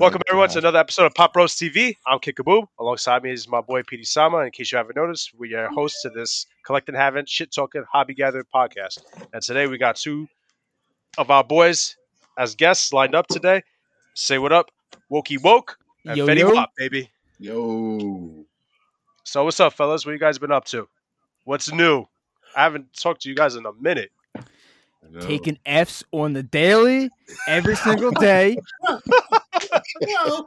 Welcome everyone to another episode of Pop Roast TV. I'm Kickaboo. Alongside me is my boy Petey Sama. In case you haven't noticed, we are hosts to this collecting having shit talking hobby gathering podcast. And today we got two of our boys as guests lined up today. Say what up, Wokey Woke and Yo, Fetty yo. Wap, baby. Yo. So what's up, fellas? What you guys been up to? What's new? I haven't talked to you guys in a minute. Taking F's on the daily every single day. Yo,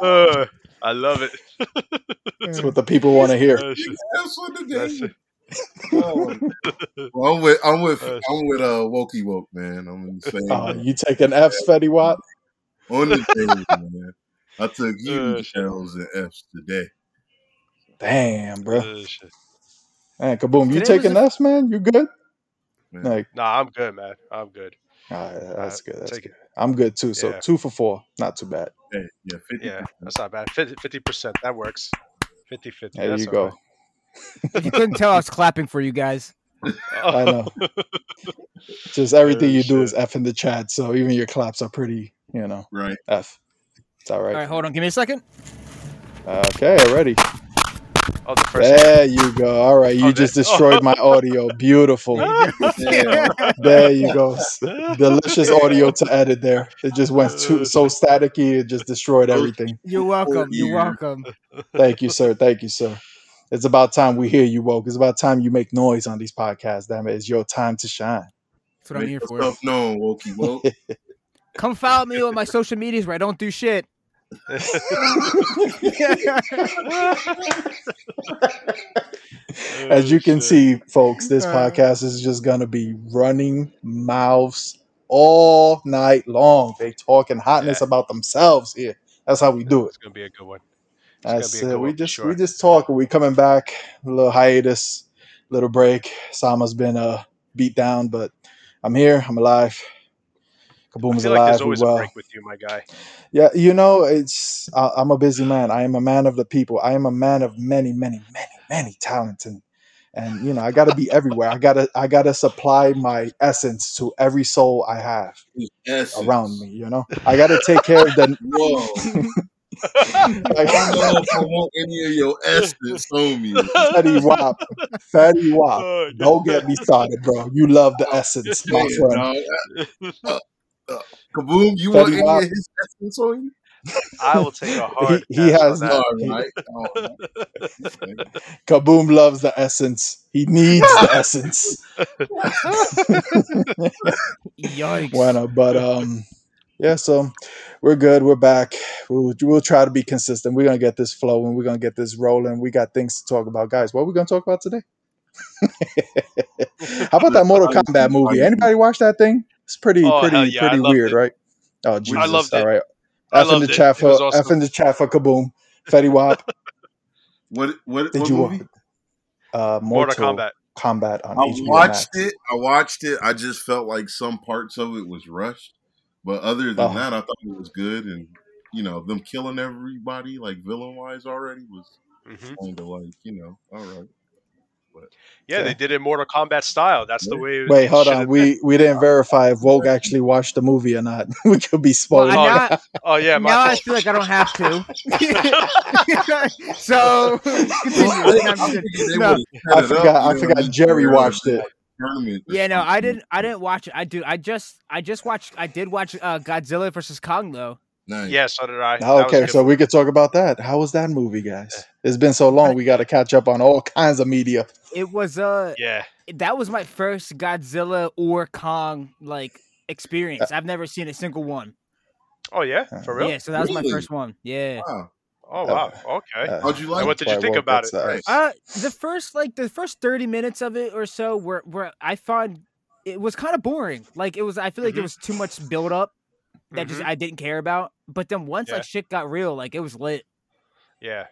Uh, I love it. That's what the people want to hear. Uh. That's what the day. Oh. Well, I'm with I'm with Uh, I'm with uh Wokey Woke, man. I'm in the same Uh, you taking F's, Fetty Wap? on the day, man. I took Uh, huge. L's and F's today. Damn, bro. Uh. Man, kaboom. You Today taking a- F's, man? You good? Man. Like, Nah, I'm good, man. I'm good. all right, that's good. That's take good. I'm good too. So Yeah. two for four. Not too bad. Hey, yeah, 50 Yeah, that's not bad. 50 percent. That works. 50 50. There that's you go. right. You couldn't tell, I was clapping for you guys. I know. Just everything Oh, you do is F in the chat. So even your claps are pretty, you know, Right. F. It's all All right. right, hold on. Give me a second. Okay, ready. Oh, the first. There you go. All right. You Oh, just there- destroyed my audio. Beautiful. Yeah. There you go. Delicious audio to edit there. It just went too so staticky. It just destroyed everything. You're welcome. You're welcome. Thank you, sir. Thank you, sir. It's about time we hear you woke. It's about time you make noise on these podcasts. Damn it. It's your time to shine. That's what I'm here for. yourself known, Wokey Woke. Come follow me on my social medias where I don't do shit. As you can see, folks, this Uh. podcast is just gonna be running mouths all night long. They talking hotness Yeah. about themselves here. That's how we do it. It's gonna be a good one. It's gonna That's it. good We just sure. we just talk. We coming back. A little hiatus, little break. Sama's been uh beat down, but I'm here. I'm alive. I Kaboom's feel like alive. there's we always a well. break with you, my guy. Yeah, you know, it's I, I'm a busy man. I am a man of the people. I am a man of many, many, many, many talents, and and you know, I got to be everywhere. I gotta I gotta supply my essence to every soul I have Essence. around me. You know, I got to take care of the. Whoa. I I don't know if I want any of your essence on me. Fatty Wap, Fatty Wap. Oh, Don't get me started, bro. You love the essence, my Yeah, friend. dog. Uh, Kaboom, you want Fetty any Wap. of his essence on you? I will take a hard. He- he pass on has that. not- All he- right. Kaboom loves the essence. He needs the essence. Yikes. Bueno, but um, yeah. So we're good. We're back. We'll, we'll try to be consistent. We're gonna get this flowing. We're gonna get this rolling. We got things to talk about, guys. What are we gonna talk about today? How about that Mortal Kombat movie? Anybody watch that thing? It's pretty, Oh, pretty, yeah, pretty weird, it. right? Oh Jesus! loved All it. right. I F in the it. chat It was for awesome. F in the chat for Kaboom. Fetty Wap. What what, Did what you movie? uh Mortal Mortal Kombat. Kombat on I HBO watched Max? it. I watched it. I just felt like some parts of it was rushed. But other than Oh. that, I thought it was good and you know, them killing everybody like villain wise already was Mhm. kind of like, you know, all right. Yeah, Okay. they did it Mortal Kombat style. That's the Yeah. way. Wait, hold on. We we didn't verify if Vogue actually watched the movie or not. we could be Well, spoiled. I- Oh. Oh yeah, my now I feel like I don't have to. so continue. Well, they- No, I'm I'm just- thinking they no. would've set I it forgot. I forgot. Jerry watched it. Yeah, no, I didn't. I didn't watch it. I do. I just. I just watched. I did watch uh, Godzilla versus Kong though. Nice. Yeah, so did I. That okay, good so we could talk about that. How was that movie, guys? It's been so long. We got to catch up on all kinds of media. It was uh Yeah, that was my first Godzilla or Kong like experience. I've never seen a single one. Oh yeah, for real. Yeah, so that was my first one. Yeah. Wow. Oh wow. Okay. Uh, How'd you like And what did you think about it? the Right. Uh the first like the first 30 minutes of it or so were were I found it was kind of boring. Like it was I feel like there Mhm. was too much build up that just Mhm. I didn't care about. But then once Yeah. like shit got real, like it was lit. Yeah.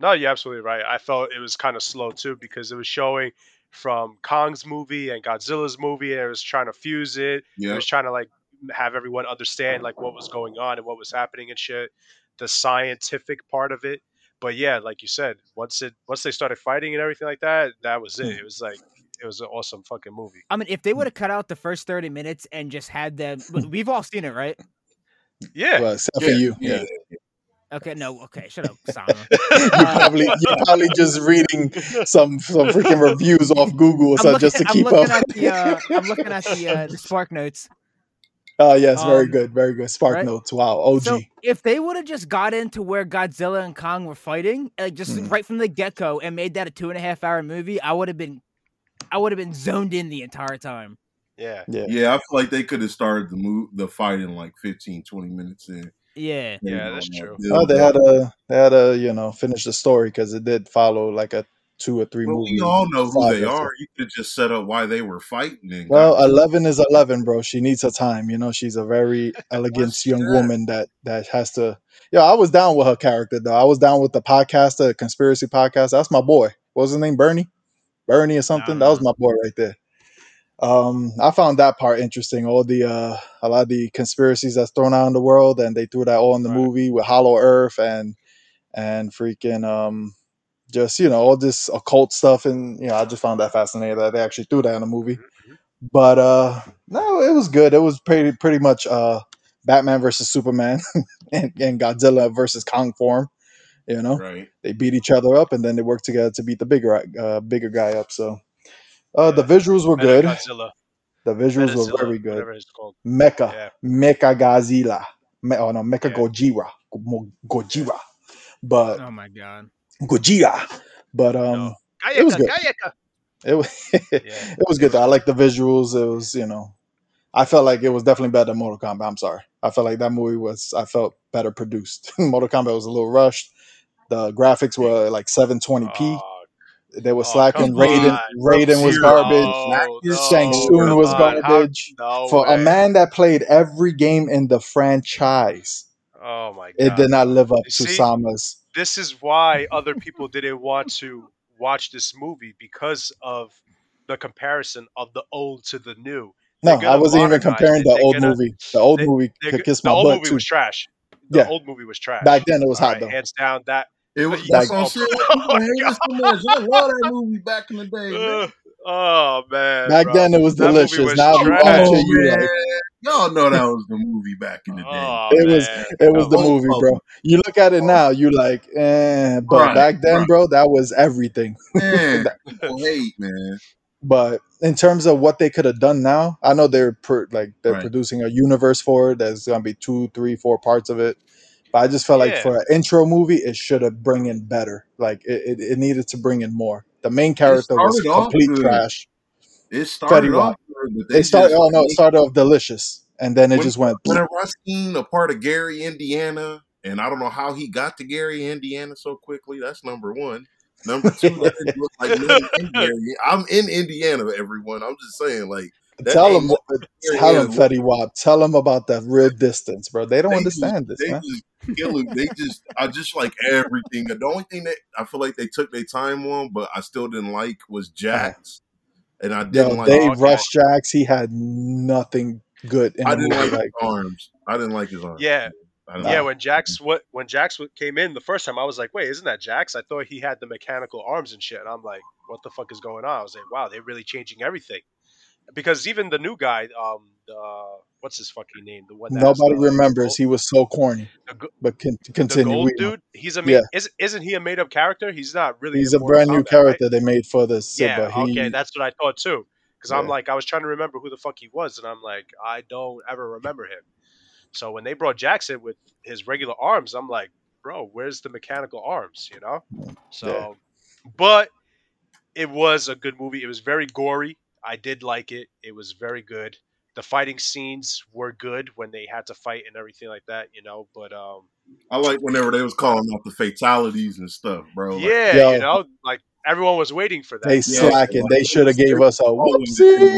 No, you're absolutely right. I felt it was kind of slow too because it was showing from Kong's movie and Godzilla's movie, and it was trying to fuse it. Yeah. It Yeah. was trying to like have everyone understand like what was going on and what was happening and shit. The scientific part of it. But yeah, like you said, once it once they started fighting and everything like that, that was it. Hmm. It was like it was an awesome fucking movie. I mean, if they would have cut out the first 30 minutes and just had them, we've all seen it, right? Yeah. Well, except Yeah, for you. yeah. Yeah. Okay, no, okay, shut up, Sama. you probably you're probably just reading some some freaking reviews off Google so looking, just to I'm keep up. at the uh, I'm looking at the uh, the Spark Notes. Oh yes, very Um, good, very good. Spark right? notes. Wow, OG. So if they would have just got into where Godzilla and Kong were fighting, like just Mm. right from the get go, and made that a two and a half hour movie, I would have been, I would have been zoned in the entire time. Yeah. yeah. Yeah, I feel like they could have started the move, the fight in like 15, 20 minutes in. Yeah, You Yeah, know, that's true. Oh, they had a they had a you know finish the story because it did follow like a two or three Well, movie. we all know who they are. You could just set up why they were fighting. And Well, got- eleven is eleven, bro. She needs her time. You know, she's a very elegant young that? woman that that has to. Yeah, I was down with her character though. I was down with the podcaster, conspiracy podcast. That's my boy. What was his name? Bernie, Bernie or something. That was my boy right there. Um, I found that part interesting. All the uh, a lot of the conspiracies that's thrown out in the world, and they threw that all in the Right. movie with Hollow Earth and and freaking um, just you know all this occult stuff, and you know I just found that fascinating that they actually threw that in the movie. Mhm. But uh, no, it was good. It was pretty pretty much uh, Batman versus Superman and, and Godzilla versus Kong form. You know, right. they beat each other up, and then they work together to beat the bigger uh, bigger guy up. So. Uh, the visuals were good. Godzilla. The visuals were very good. Whatever it's called. Mecha, Yeah. Mecha Godzilla. Me- oh no, Mecha Yeah. Gojira, Go- Gojira, but oh my god, Gojira. But um, No. it was good. It was Yeah. it was good. Though. I like the visuals. It was you know, I felt like it was definitely better than Mortal Kombat. I'm sorry. I felt like that movie was. I felt better produced. Mortal Kombat was a little rushed. The graphics were like 720p. Oh, they were oh, slacking. Raiden, on. Raiden was garbage. No, no, Shang Tsung was on. How- garbage. no For a man that played every game in the franchise, Oh my god. it did not live up You to see? Sama's. This is why other people didn't want to watch this movie because of the comparison of the old to the new. No, I wasn't even comparing the old gonna- movie. The old they- movie could kiss the my old butt movie too. was trash. The Yeah. old movie was trash. Back then, it was hot Alright, though. Hands down, that. It was, Like, that's oh, what I'm saying. oh People hate so much. I love that movie back in the day. man. Ugh. oh man. Back bro. then, it was That delicious. was Now you trash. watch Oh, it, you man. like Y'all know that was the movie back in the day. Oh, It was- it was the Oh, movie, oh. bro. You look at it now, you like, eh. But Right, back then, right. bro, that was everything. Man, people hate, man. But in terms of what they could have done now, I know they're per, like they're Right. producing a universe for it. There's gonna be two, three, four parts of it. But I just felt like Yeah. for an intro movie, it should have bring in better. Like it, it, it needed to bring in more. The main character was started off complete good. trash. It started Fetty off Wap. good, but they It started. just, Oh no, it started off delicious, and then it When- just went. whenever I seen a part of Gary, Indiana, and I don't know how he got to Gary, Indiana so quickly. That's number one. Number two, that didn't look like nothing in Gary. I'm in Indiana, everyone. I'm just saying, like, that Tell ain't him, what tell Gary him, is. Fetty Wap. Tell him about that real distance, bro. They don't They understand just, this, They man. Just. They just, I just like everything. The only thing that I feel like they took their time on, but I still didn't like was Jax, and I didn't Yo, like. they okay. rushed Jax. He had nothing good in I didn't like Like, his arms. I didn't like his arms. Yeah, yeah. When Jax what when Jax came in the first time, I was like, wait, isn't that Jax? I thought he had the mechanical arms and shit. And I'm like, what the fuck is going on? I was like, wow, they're really changing everything. Because even the new guy, um, the what's his fucking name? The one nobody the- remembers. He was so corny. the, go- But con- the continue. gold dude. He's a Yeah. is, isn't he a made up character? He's not really. He's a brand new Kombat, right? character they made for this. Yeah, but he, okay, that's what I thought too. Because I'm like, I was trying to remember who the fuck he was, and I'm like, I don't ever remember him. So when they brought Jackson with his regular arms, I'm like, bro, where's the mechanical arms? You know. So, but it was a good movie. It was very gory. I did like it. It was very good. The fighting scenes were good when they had to fight and everything like that, you know. But um, I like whenever they was calling out the fatalities and stuff, bro. Like, yeah, Yo. you know, like everyone was waiting for that. they Yeah. slacking. They should have gave us a whoopsie.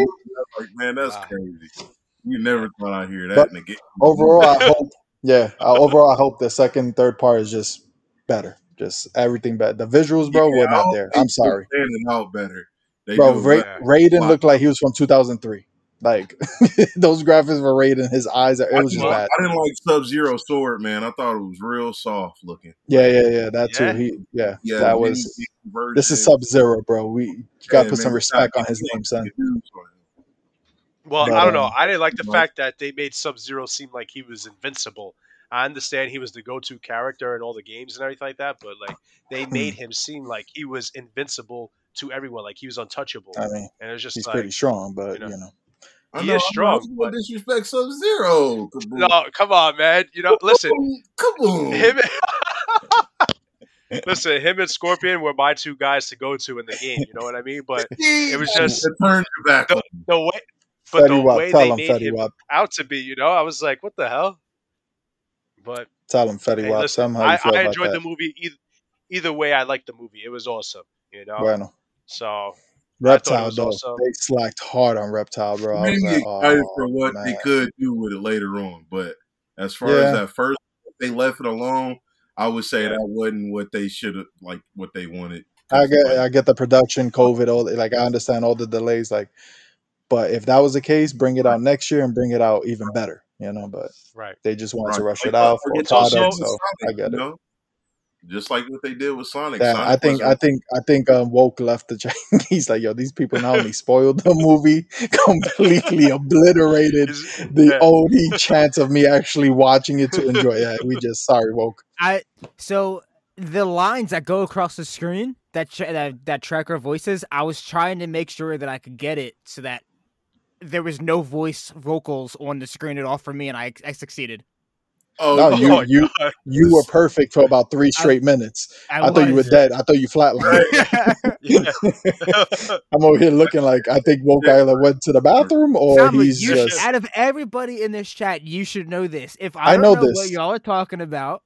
Like, man, that's Wow. crazy. You never thought I'd hear that But in the game. Overall, I hope. Yeah, uh, overall, I hope the second, third part is just better. Just everything better. The visuals, bro, Yeah, were not there. I'm do sorry, Standing out better. They bro. do Ra- it better. Raiden Wow. looked like he was from 2003. Like those graphics for Raiden, his eyes. Are, I it was just didn't, bad. I didn't like Sub Zero Sword, man. I thought it was real soft looking. Yeah, yeah, yeah. That Yeah. too. He, yeah, Yeah, that was. version. This is Sub Zero, bro. We you gotta Yeah, put some respect on his name, son. could do for him. Well, But, I don't know. um, I didn't like the no. fact that they made Sub Zero seem like he was invincible. I understand he was the go-to character in all the games and everything like that, but like they Hmm. made him seem like he was invincible to everyone, like he was untouchable, I mean, and it was just he's like, pretty strong, but you know. you know, I He know, is strong, I was gonna but- disrespect Sub Zero. no, come on, man. You know, listen, come on. him. listen, him and Scorpion were my two guys to go to in the game. You know what I mean? But it was just- turned your back. the, on the way, but the Wap, way tell they him made Fetty him Wap, out to be, you know, I was like, what the hell? But tell him Fetty hey, Wap. listen, Tell him how you I, I enjoyed that. the movie. Either, either way, I liked the movie. It was awesome. You know, Bueno, so I thought it Reptile though, also- they slacked hard on Reptile, bro. I Made was like, excited oh, for what they could do with it later on. But as far Yeah. as that first, they left it alone. I would say that wasn't what they should have, like what they wanted. I get, Like, I get the production, COVID, all the- like I understand all the delays, like, but if that was the case, bring it out next year and bring it out even better, you know. But right. they just wanted to Right. rush it Like, out for a it's also- product, so I Sonic, get you it. know? Just like what they did with Sonic. Damn, Sonic I think, I think, I think, um, woke left the chain. He's like, yo, these people not only spoiled the movie, completely obliterated the yeah. only chance of me actually watching it to enjoy. Yeah, we just sorry, woke. I so the lines that go across the screen that tra- that that tracker voices. I was trying to make sure that I could get it so that there was no voice vocals on the screen at all for me, and I I succeeded. Oh, No, no, you, oh my you, God. you were perfect for about three straight minutes. I, I thought you were was. dead. I thought you flatlined. Yeah. I'm over here looking like I think woke either went to the bathroom or Samba, he's you just. should, out of everybody in this chat, you should know this. If I I, don't know know, what this. y'all are talking about,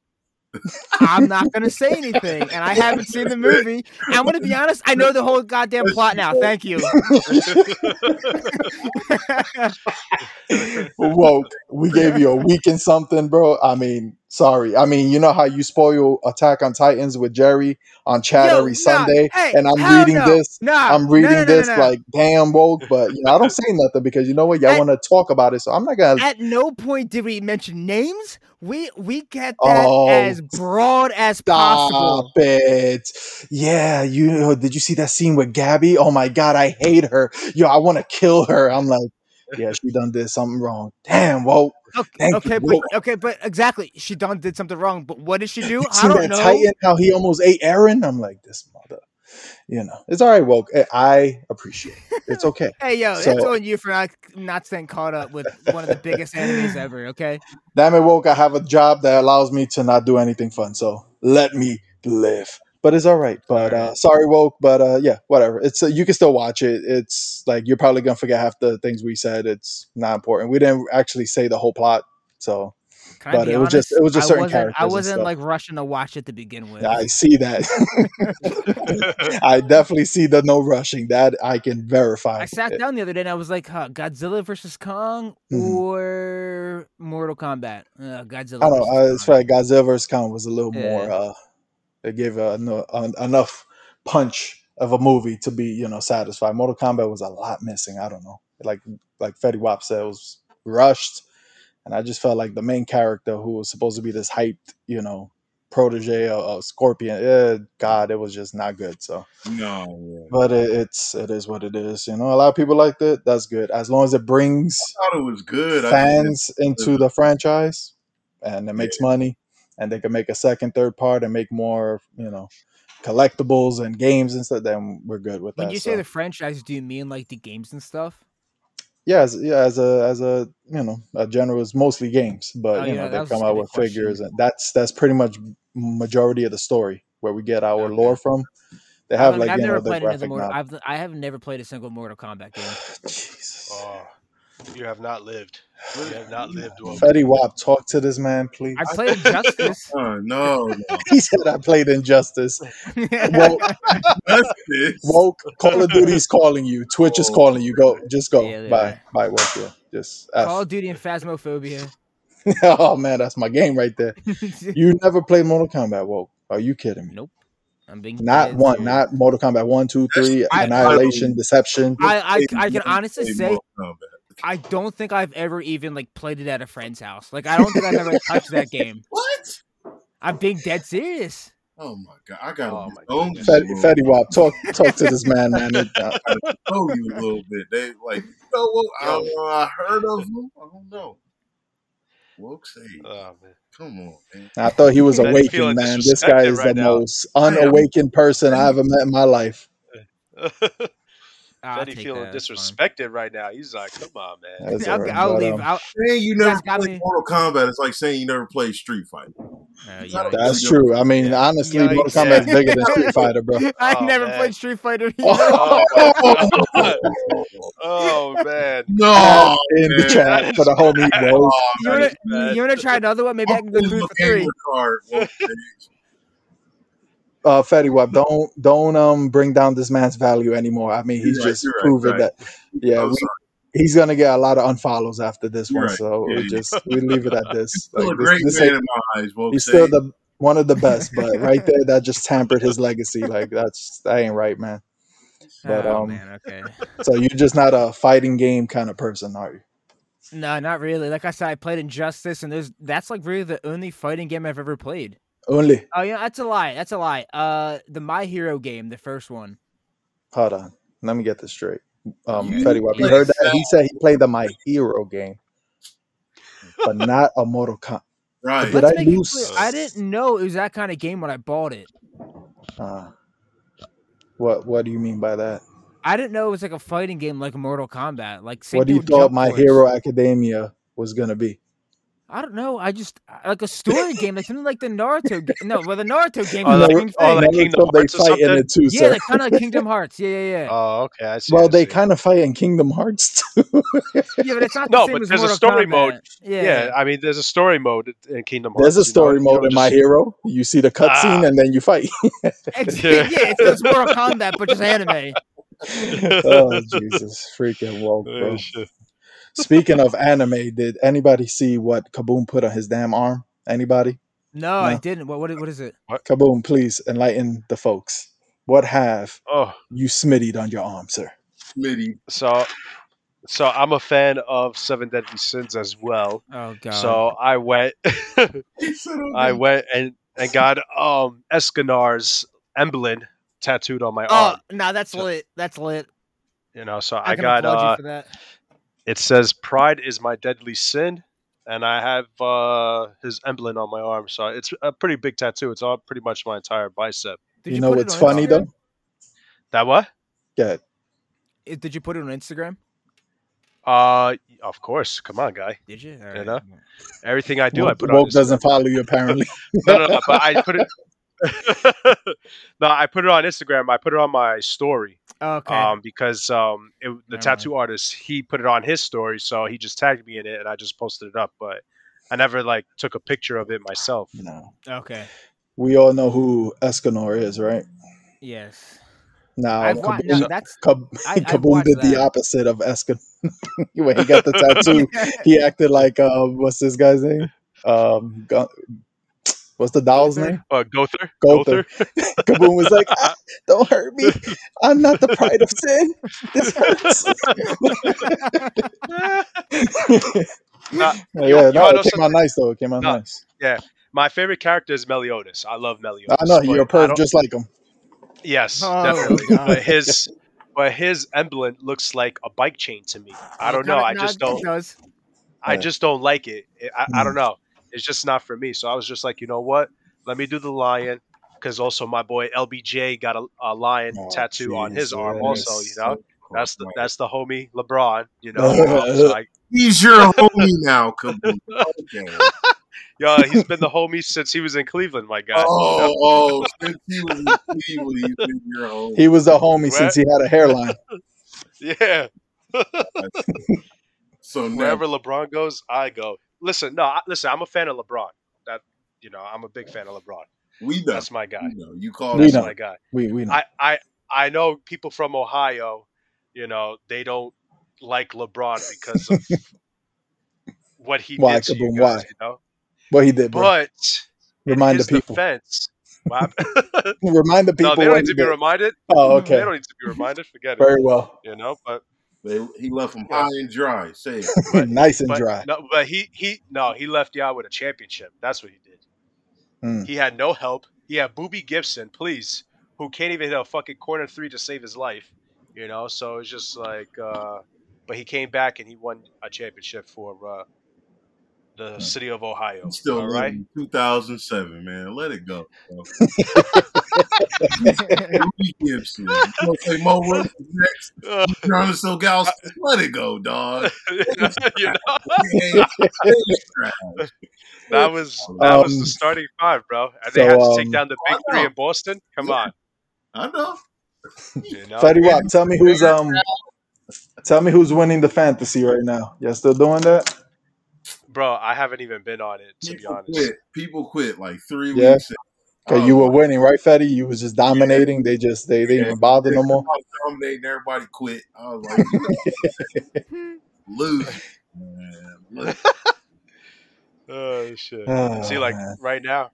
I'm not gonna say anything, and I haven't seen the movie. I'm gonna be honest. I know the whole goddamn plot now. Thank you. woke. We gave you a week and something, bro. I mean, sorry. I mean, you know how you spoil Attack on Titans with Jerry on chat Yo, every nah, Sunday, hey, and I'm reading no. this. Nah, I'm reading no, no, this like damn woke, but you know I don't say nothing because you know what? Y'all want to talk about it, so I'm not gonna. At no point did we mention names. We we get that Oh, as broad as possible. Stop it. Yeah, you know, did you see that scene with Gabby? Oh my god, I hate her. Yo, I want to kill her. I'm like, yeah, she done did something wrong. Damn, woke. Okay, okay, you, but okay, but exactly, she done did something wrong. But what did she do? I see don't that know. Titan? How he almost ate Eren? I'm like, this mother. You know, it's all right, woke. Eh, I appreciate it. It's okay. Hey yo, So- on you for not not staying caught up with one of the biggest enemies ever. Okay. Damn it, woke. I have a job that allows me to not do anything fun, so let me live. But it's all right. But All uh, sorry, woke. But uh, yeah, whatever. It's uh, you can still watch it. It's like you're probably gonna forget half the things we said. It's not important. We didn't actually say the whole plot, so Can But I it was just- it was just I certain characters I wasn't like rushing to watch it to begin with. I see that. I definitely see the no rushing. That I can verify. I sat down the other day and I was like, huh, Godzilla versus Kong Mhm. or Mortal Kombat? Uh, Godzilla. I don't know. Uh, Kong. like Godzilla versus Kong was a little Yeah. more. Uh, it gave uh, no, uh, enough punch of a movie to be you know satisfied. Mortal Kombat was a lot missing. I don't know. Like like Fetty Wap said, it was rushed, and I just felt like the main character who was supposed to be this hyped you know protege of, of Scorpion. Eh, God, it was just not good. So, no, yeah. but it, it's it is what it is. You know, a lot of people liked it. That's good as long as it brings I thought it was good. Fans into the franchise and it makes money and they can make a second third part and make more you know collectibles and games and stuff then we're good with When that When you so. say the franchise, do you mean like the games and stuff? yeah as, yeah as a as a you know a general is mostly games but Oh, you yeah, know they come out with question. figures and that's that's pretty much majority of the story where we get our Okay. lore from they I have mean, like I've you never know played any the graphic Mortal. novel I've I have never played a single Mortal Kombat game. Jesus. oh, you have not lived. You have not lived. Well. Fetty Wap, talk to this man, please. I played Justice. Uh, no, no. he said I played Injustice. Well, That's it. Woke, Call of Duty's calling you. Twitch is Oh, calling you. Go, just go. Yeah, bye, are. bye. Woke, yeah. Just F. Call of Duty and Phasmophobia. oh man, that's my game right there. You never played Mortal Kombat. Woke? Are you kidding me? nope. I'm being Not dead one, serious. not Mortal Kombat one, two, three, I- Annihilation, Deception. I, I I can honestly say Mortal Kombat. I don't think I've ever even like played it at a friend's house. Like I don't think I've ever touched that game. What? I'm being dead serious. Oh my god, I got Oh my own goodness. this Fetty. Fetty Wap, talk talk to this man, man. It- I gotta know you a little bit. They like, you know what? I, Yo. know, I heard of him. I don't know. Woke say, Oh, man. come on, man. I thought he was awakened, feeling man. This guy is right the now. most unawakened person I ever met in my life. I'll Fetty feeling that, fine. disrespected right now. He's like, come on, man. That's Okay, all right, I'll but, leave. um, I'll, Saying you You never got played me. Mortal Kombat is like saying you never played Street Fighter. uh, yeah, gotta- That's true. I mean, Yeah. honestly, Yikes. Mortal Kombat is bigger than Street Fighter, bro. I Oh, never man. played Street Fighter. Oh, oh man. No, in the man. chat for the homie bad. Woke. Oh, you wanna bad. you wanna try another one? Maybe I can go Please three for three. gamer card. Woke say. Uh, Fetty Wap, don't don't um bring down this man's value anymore. I mean, he's right, just you're right, proven right. that. Yeah, I'm we, he's gonna get a lot of unfollows after this You're one. right. So Yeah, we yeah. just we leave it at this. Like, a this- great this man ain't- in my eyes. He's say. still the one of the best, but right there, that just tampered his legacy. Like that's that ain't right, man. But, oh um, man, okay. So you're just not a fighting game kind of person, are you? No, not really. Like I said, I played Injustice, and there's that's like really the only fighting game I've ever played. Only. Oh yeah, that's a lie. That's a lie. Uh, the My Hero game, the first one. Hold on. Let me get this straight. Um, You Fetty Wap, you heard that? He said he played the My Hero game, but not a Mortal Kombat. Right. Did Let's I lose- I didn't know it was that kind of game when I bought it. Uh, what What do you mean by that? I didn't know it was like a fighting game like Mortal Kombat. Like same what do you with thought My Force. Hero Academia was gonna be? I don't know. I just like a story game, like something like the Naruto. Ga- no, well, the Naruto game Oh, is the like- oh, thing. like Kingdom Naruto, they Hearts or fight in something? it too, yeah, sir. like kind of like Kingdom Hearts. Yeah, yeah, yeah. Oh, okay. I see. well, I they kind of fight in Kingdom Hearts too. yeah, but it's not the No, same but as there's a story Kombat. mode. Yeah, Yeah, I mean, there's a story mode in Kingdom Hearts. There's a you know? story mode in My Hero. You see the cutscene Ah. and then you fight. Ex- Yeah. yeah, it's, it's Mortal Kombat, but just anime. oh Jesus, freaking woke, bro. Oh, shit. Speaking of anime, did anybody see what Kaboom put on his damn arm? Anybody? No, I didn't. What? What? What is it? Kaboom, please enlighten the folks. What have Oh, you smittied on your arm, sir? Smitty. so so I'm a fan of Seven Deadly Sins as well. Oh god. So I went, He said, "Oh, I went and and got um Escanor's emblem tattooed on my oh, arm. no, that's lit. That's lit. You know, so I, I, got uh, you for that. It says pride is my deadly sin and i have uh his emblem on my arm so it's a pretty big tattoo it's all pretty much my entire bicep Did you know put what's funny Instagram? though? that what Yeah, Eh, Did you put it on Instagram? uh of course come on guy Did you? You know? everything i do i put on Woke Instagram. doesn't follow you apparently. no, no, no, but i put it no i put it on instagram i put it on my story Okay. um because um it, the Never mind. tattoo artist he put it on his story so he just tagged me in it and i just posted it up but i never like took a picture of it myself no, okay. we all know who Escanor is, right? Yes. Now, I've wa- Kaboom, no, that's Kab- I- Kaboom watched did the opposite of Escanor. when he got the tattoo, he acted like uh, what's this guy's name? Um, Gu- what's the doll's Gowther? name? uh gowther Gowther. Kaboom was like, ah, "Don't hurt me. I'm not the pride of sin. This hurts." Nah, yeah, you no, wanna know it came out nice though. It came out No, nice. my favorite character is Meliodas. I love Meliodas. I know you're a perv just like him. Yes, Oh, definitely. God. But his, but his emblem looks like a bike chain to me. I don't know. I just don't. I just don't like it. I, I don't know. It's just not for me. So I was just like, you know what? Let me do the lion. Because also my boy LBJ got a, a lion Oh, tattoo on his arm. Also, you know, oh, that's the that's the homie LeBron. You know, so I, He's your homie now, Kaboom. Okay. yo, he's been the homie since he was in Cleveland. My guy. Oh, oh, since he was in Cleveland, he's been your homie. He was the homie Where- since he had a hairline. Yeah. So now, Wherever LeBron goes, I go. Listen, no, listen. I'm a fan of LeBron. That you know, I'm a big fan of LeBron. we know. That's my guy. We know. You call We us That's know. my guy. We we know. I, I I know people from Ohio. You know, they don't like LeBron because of what he Why, did to you guys. Why? You know, what he did, bro. but Remind the his people. defense. What? Remind the people. no, they don't need to be reminded. Oh, okay. They don't need to be reminded. Forget it. Very well. You know, but They, he left him high and dry. Say it. But- nice and but dry. no, but he he no, he left y'all with a championship. That's what he did. Mm. He had no help. He had Boobie Gibson, please, who can't even hit a fucking corner three to save his life. You know, so it's just like, uh, but he came back and he won a championship for uh, the city of Ohio. I'm still all right. 2007, man. Let it go. bro. Boobie Gibson. You gonna say Mo Williams next? Uh, Jonas Sogowski. Let it go, dog. you know, He ain't- he ain't trash. that was that was Um, the starting five, bro. And they so, had to take um, down the big three in Boston. Come Yeah. on, I know. you know. Fetty Wap, tell me who's um, tell me who's winning the fantasy right now. Y'all still doing that? Bro, I haven't even been on it to be People honest. quit. People quit like three Yeah. weeks. in. Okay, I you were winning, right, Fetty? You was just dominating. They just they they Yeah. didn't bother no more. I was dominating. Everybody quit. I was like, you know, lose, man. Lose. Oh shit. Oh, See, like man. right now,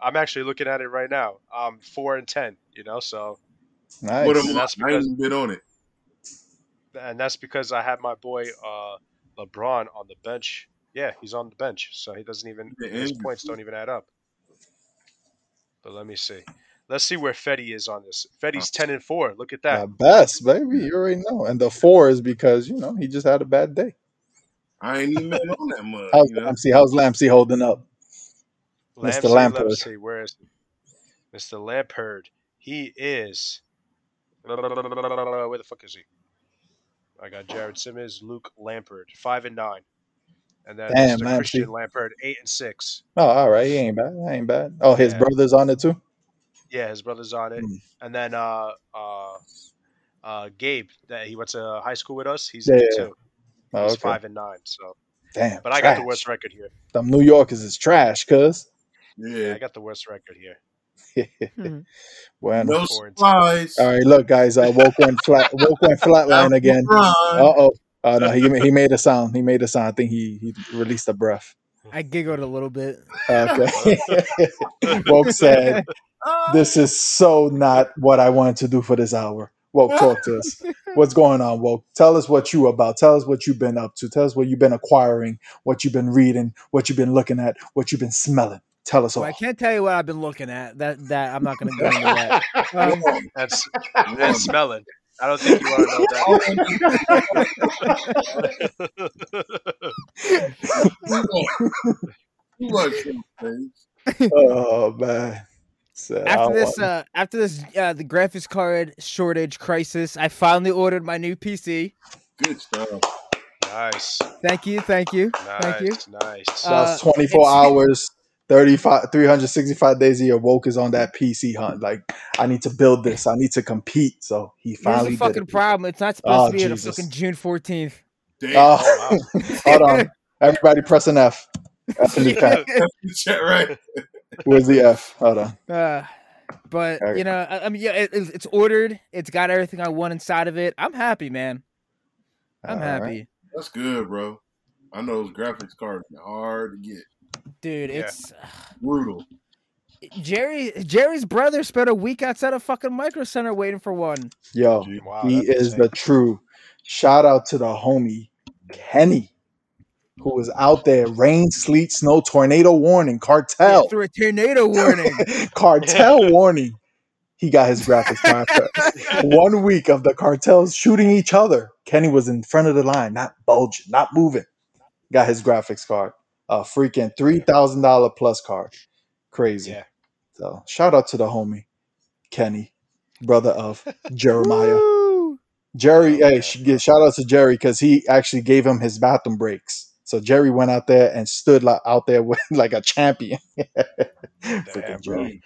I'm actually looking at it right now. I'm four and ten. You know, so Nice. What am And I? that's I ain't because- even been on it. and that's because I had my boy uh, LeBron on the bench. Yeah, he's on the bench, so he doesn't even Yeah, his points don't even add up. But let me see. Let's see where Fetty is on this. Fetty's ten and four. Look at that. The best, baby. You already know. And the four is because you know he just had a bad day. I ain't even been on that much. How's You know, Lampsey? How's Lampsey holding up? Mr. Lampsey, Let Lampard. me see. Where is he? Mr. Lampard? He is. Where the fuck is he? I got Jared Simmons, Luke Lampard, five and nine, and then Damn, Mr. Lampsey. Christian Lampard, eight and six. Oh, all right. He ain't bad. That ain't bad. Oh, his Yeah. brother's on it too. Yeah, his brother's on it, Hmm. and then uh, uh, uh, Gabe, that he went to high school with us. He's Yeah, in it yeah. too. Oh, He's okay. five and nine. So, Damn. but I got the worst record here. Them New Yorkers is trash, cuz. Yeah, yeah. I got the worst record here. bueno. No Four and two. surprise. All right, look, guys. Uh, woke went flat. Woke went flatline again. Uh LeBron. Oh. Oh no, he he made a sound. He made a sound. I think he he released a breath. I giggled a little bit. Okay. Woke said, "This is so not what I wanted to do for this hour." Woke, talk to us. What's going on, Woke? Tell us what you about. Tell us what you've been up to. Tell us what you've been acquiring, what you've been reading, what you've been looking at, what you've been smelling. Tell us all. Well, I can't tell you what I've been looking at. That that I'm not going to go into that. Um, And, s- and smelling. I don't think you want to know that. Too much face. oh man. Said, I after this, uh, after this, uh, the graphics card shortage crisis, I finally ordered my new PC. Good stuff. nice, Thank you, thank you, thank you. nice, nice. Uh, That's 24 it's- hours, 35, 365 days a year. Woke is on that PC hunt. Like, I need to build this. I need to compete. So he Here's finally the did fucking it. problem. It's not supposed Oh, to be on fucking June 14th. Damn. Oh, hold on. Everybody press an F. F in the chat. Chat right. Where's the F? Hold on. Uh, but Okay. you know, I, I mean, yeah, it, it's it's ordered. It's got everything I want inside of it. I'm happy, man. I'm All happy, right. That's good, bro. I know those graphics cards are hard to get. Dude. Yeah. It's Brutal. Jerry. Jerry's brother spent a week outside of fucking Micro Center waiting for one. Yo, Wow, he is insane. the true. Shout out to the homie, Kenny, who was out there. Rain, sleet, snow, tornado warning, cartel. Through a tornado warning. cartel warning. He got his graphics card. One week of the cartels shooting each other. Kenny was in front of the line, not bulging, not moving. Got his graphics card. A freaking three thousand dollar plus card. Crazy. Yeah. So shout out to the homie, Kenny, brother of Jeremiah. Jerry, Oh, hey, shout out to Jerry because he actually gave him his bathroom breaks. So Jerry went out there and stood like, out there with like a champion. Damn, Jerry.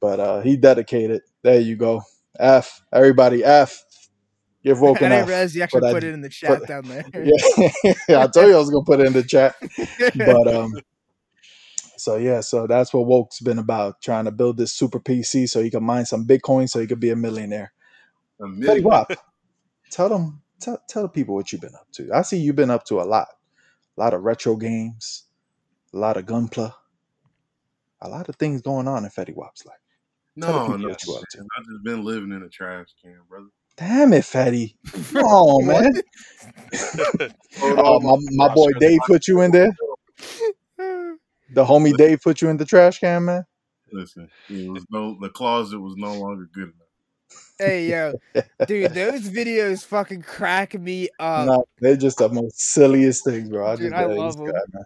But uh, he dedicated. There you go. F. Everybody F. Give I Woken didn't F. realize you actually But I- put it in the chat but- down there. Yeah, I told you I was gonna put it in the chat. But um, so yeah, so that's what Woke's been about, trying to build this super PC so he can mine some Bitcoin so he could be a millionaire. A Fetty million. Wap, tell them, tell, tell the people what you've been up to. I see you've been up to a lot, a lot of retro games, a lot of gunpla, a lot of things going on in Fetty Wap's life. Tell the No, people no. what you up to. I've just been living in a trash can, brother. Damn it, Fatty. Come on, man. Oh, my, my boy Dave put you in there. The homie Dave put you in the trash can, man. Listen, it was no the closet was no longer good enough. Hey yo, dude, those videos fucking crack me up. no, they're just the most silliest things, bro. I Dude, just I yeah, he's love 'em. God, man.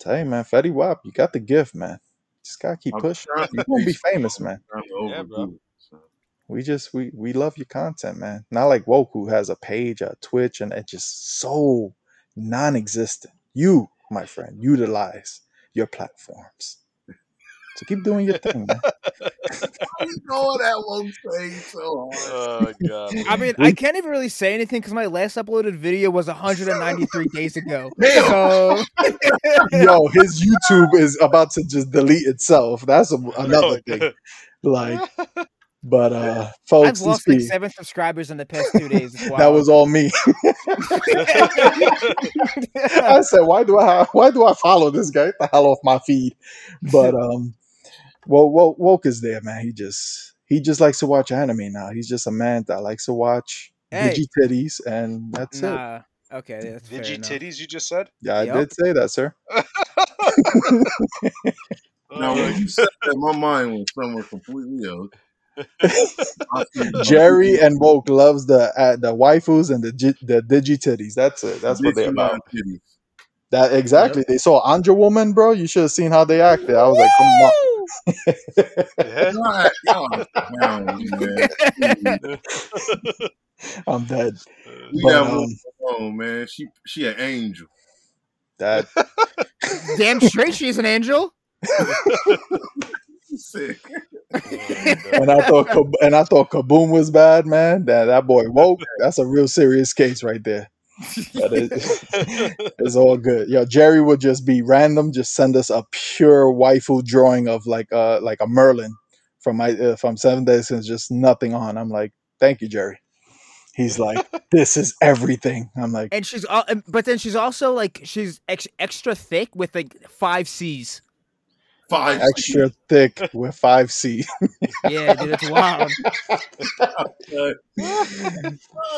Tell you, man, Fetty Wap, you got the gift, man. Just gotta keep I'm pushing. You're gonna be famous, man. Yeah, bro. It, so. We just we we love your content, man. Not like Woke who has a page, a Twitch, and it's just so non-existent. You, my friend, utilize your platforms. So keep doing your thing, man. You know that one thing so hard. Oh god. I mean, I can't even really say anything because my last uploaded video was 193 days ago. Damn. So Yo, his YouTube is about to just delete itself. That's a, another thing. Like, but uh, folks, I've lost like these seven subscribers in the past two days. That was all me. I said, why do I why do I follow this guy? Get the hell off my feed. But um, well, well, woke is there, man. He just he just likes to watch anime now. He's just a man that likes to watch Hey. digi titties, and that's it. Okay, that's Digi titties you just said? Yeah, I Yup. did say that, sir. Now, when you said that, my mind went somewhere completely else. I see my Jerry and woke loves the uh, the waifus and the gi- the digi titties. That's it. That's what they're about. titties. That exactly. They saw Anja Woman, bro. You should have seen how they acted. I was like, come on. yeah. God, y'all are clowns, man. I'm dead. We But, got um, moving on, man. She she an angel. That Damn straight, she's an angel. Sick. and I thought and I thought Kaboom was bad, man. That that boy woke. That's a real serious case right there. But it, it's all good. Yo, Jerry would just be random. Just send us a pure waifu drawing of like uh like a Merlin from my uh, from Seven Days and just nothing on. I'm like, thank you, Jerry. He's like, this is everything. I'm like, And she's all, but then she's also like she's ex- extra thick with like five C's. Five extra thick with five C. Yeah, dude, it's wild.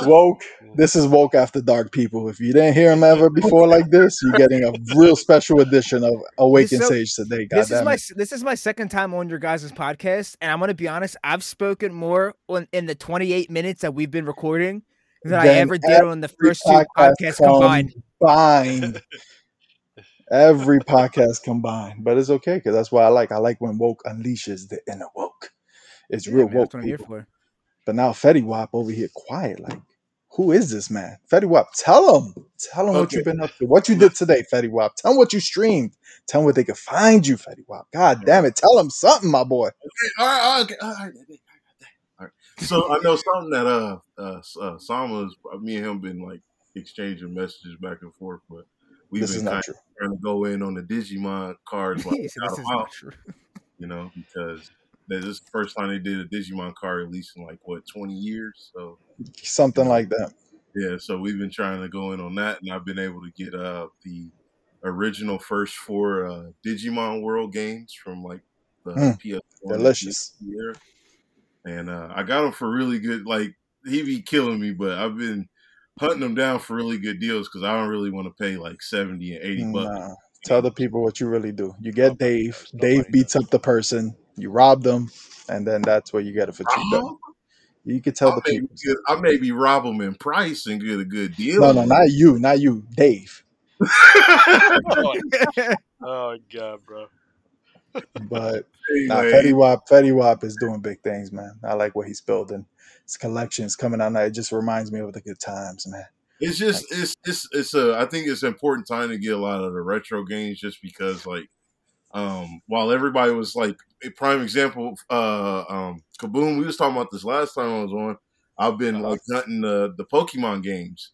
woke. This is woke after dark, people. If you didn't hear him ever before like this, you're getting a real special edition of Awaken so- Sage today. God this is my it. this is my second time on your guys' podcast, and I'm gonna be honest. I've spoken more on in the 28 minutes that we've been recording than I ever did on the first two podcast podcasts combined. Combined. Every podcast combined, but it's okay because that's why I like. I like when woke unleashes the inner woke. It's Yeah, real man, woke that's what I'm here people. for. But now Fetty Wap over here quiet. Like, who is this man? Fetty Wap, tell him. Tell him what you've been up to. What you did today, Fetty Wap. Tell him what you streamed. Tell him where they could find you, Fetty Wap. God damn it. Tell him something, my boy. All right, all right, okay, all right, all right. So I know something that uh uh, uh Sama's me and him been like exchanging messages back and forth, but we've this is not true. trying to go in on the Digimon cards while we this is out, not true. you know, because this is the first time they did a Digimon card at least in like what twenty years. So Something like that. yeah, so we've been trying to go in on that, and I've been able to get uh the original first four uh, Digimon World games from like the Mm, PS1 and Delicious. PSP and uh, I got them for really good. Like he be killing me, but I've been hunting them down for really good deals because I don't really want to pay like seventy and eighty bucks. Nah. Tell the people what you really do. You get Dave. Stuff Dave like that. beats up the person. You rob them, and then that's where you get it for cheap. Rob 'em? You could tell I the people. get, I maybe rob them in price and get a good deal. No, no, not you, not you, Dave. oh, oh god, bro. But nah, Anyway, Fetty Wap, Fetty Wap is doing big things, man. I like what he's building. Collections coming out now. It just reminds me of the good times, man. It's just it's it's it's a I think it's an important time to get a lot of the retro games just because like um while everybody was like a prime example uh um Kaboom we was talking about this last time I was on I've been Uh-huh. like hunting the the Pokemon games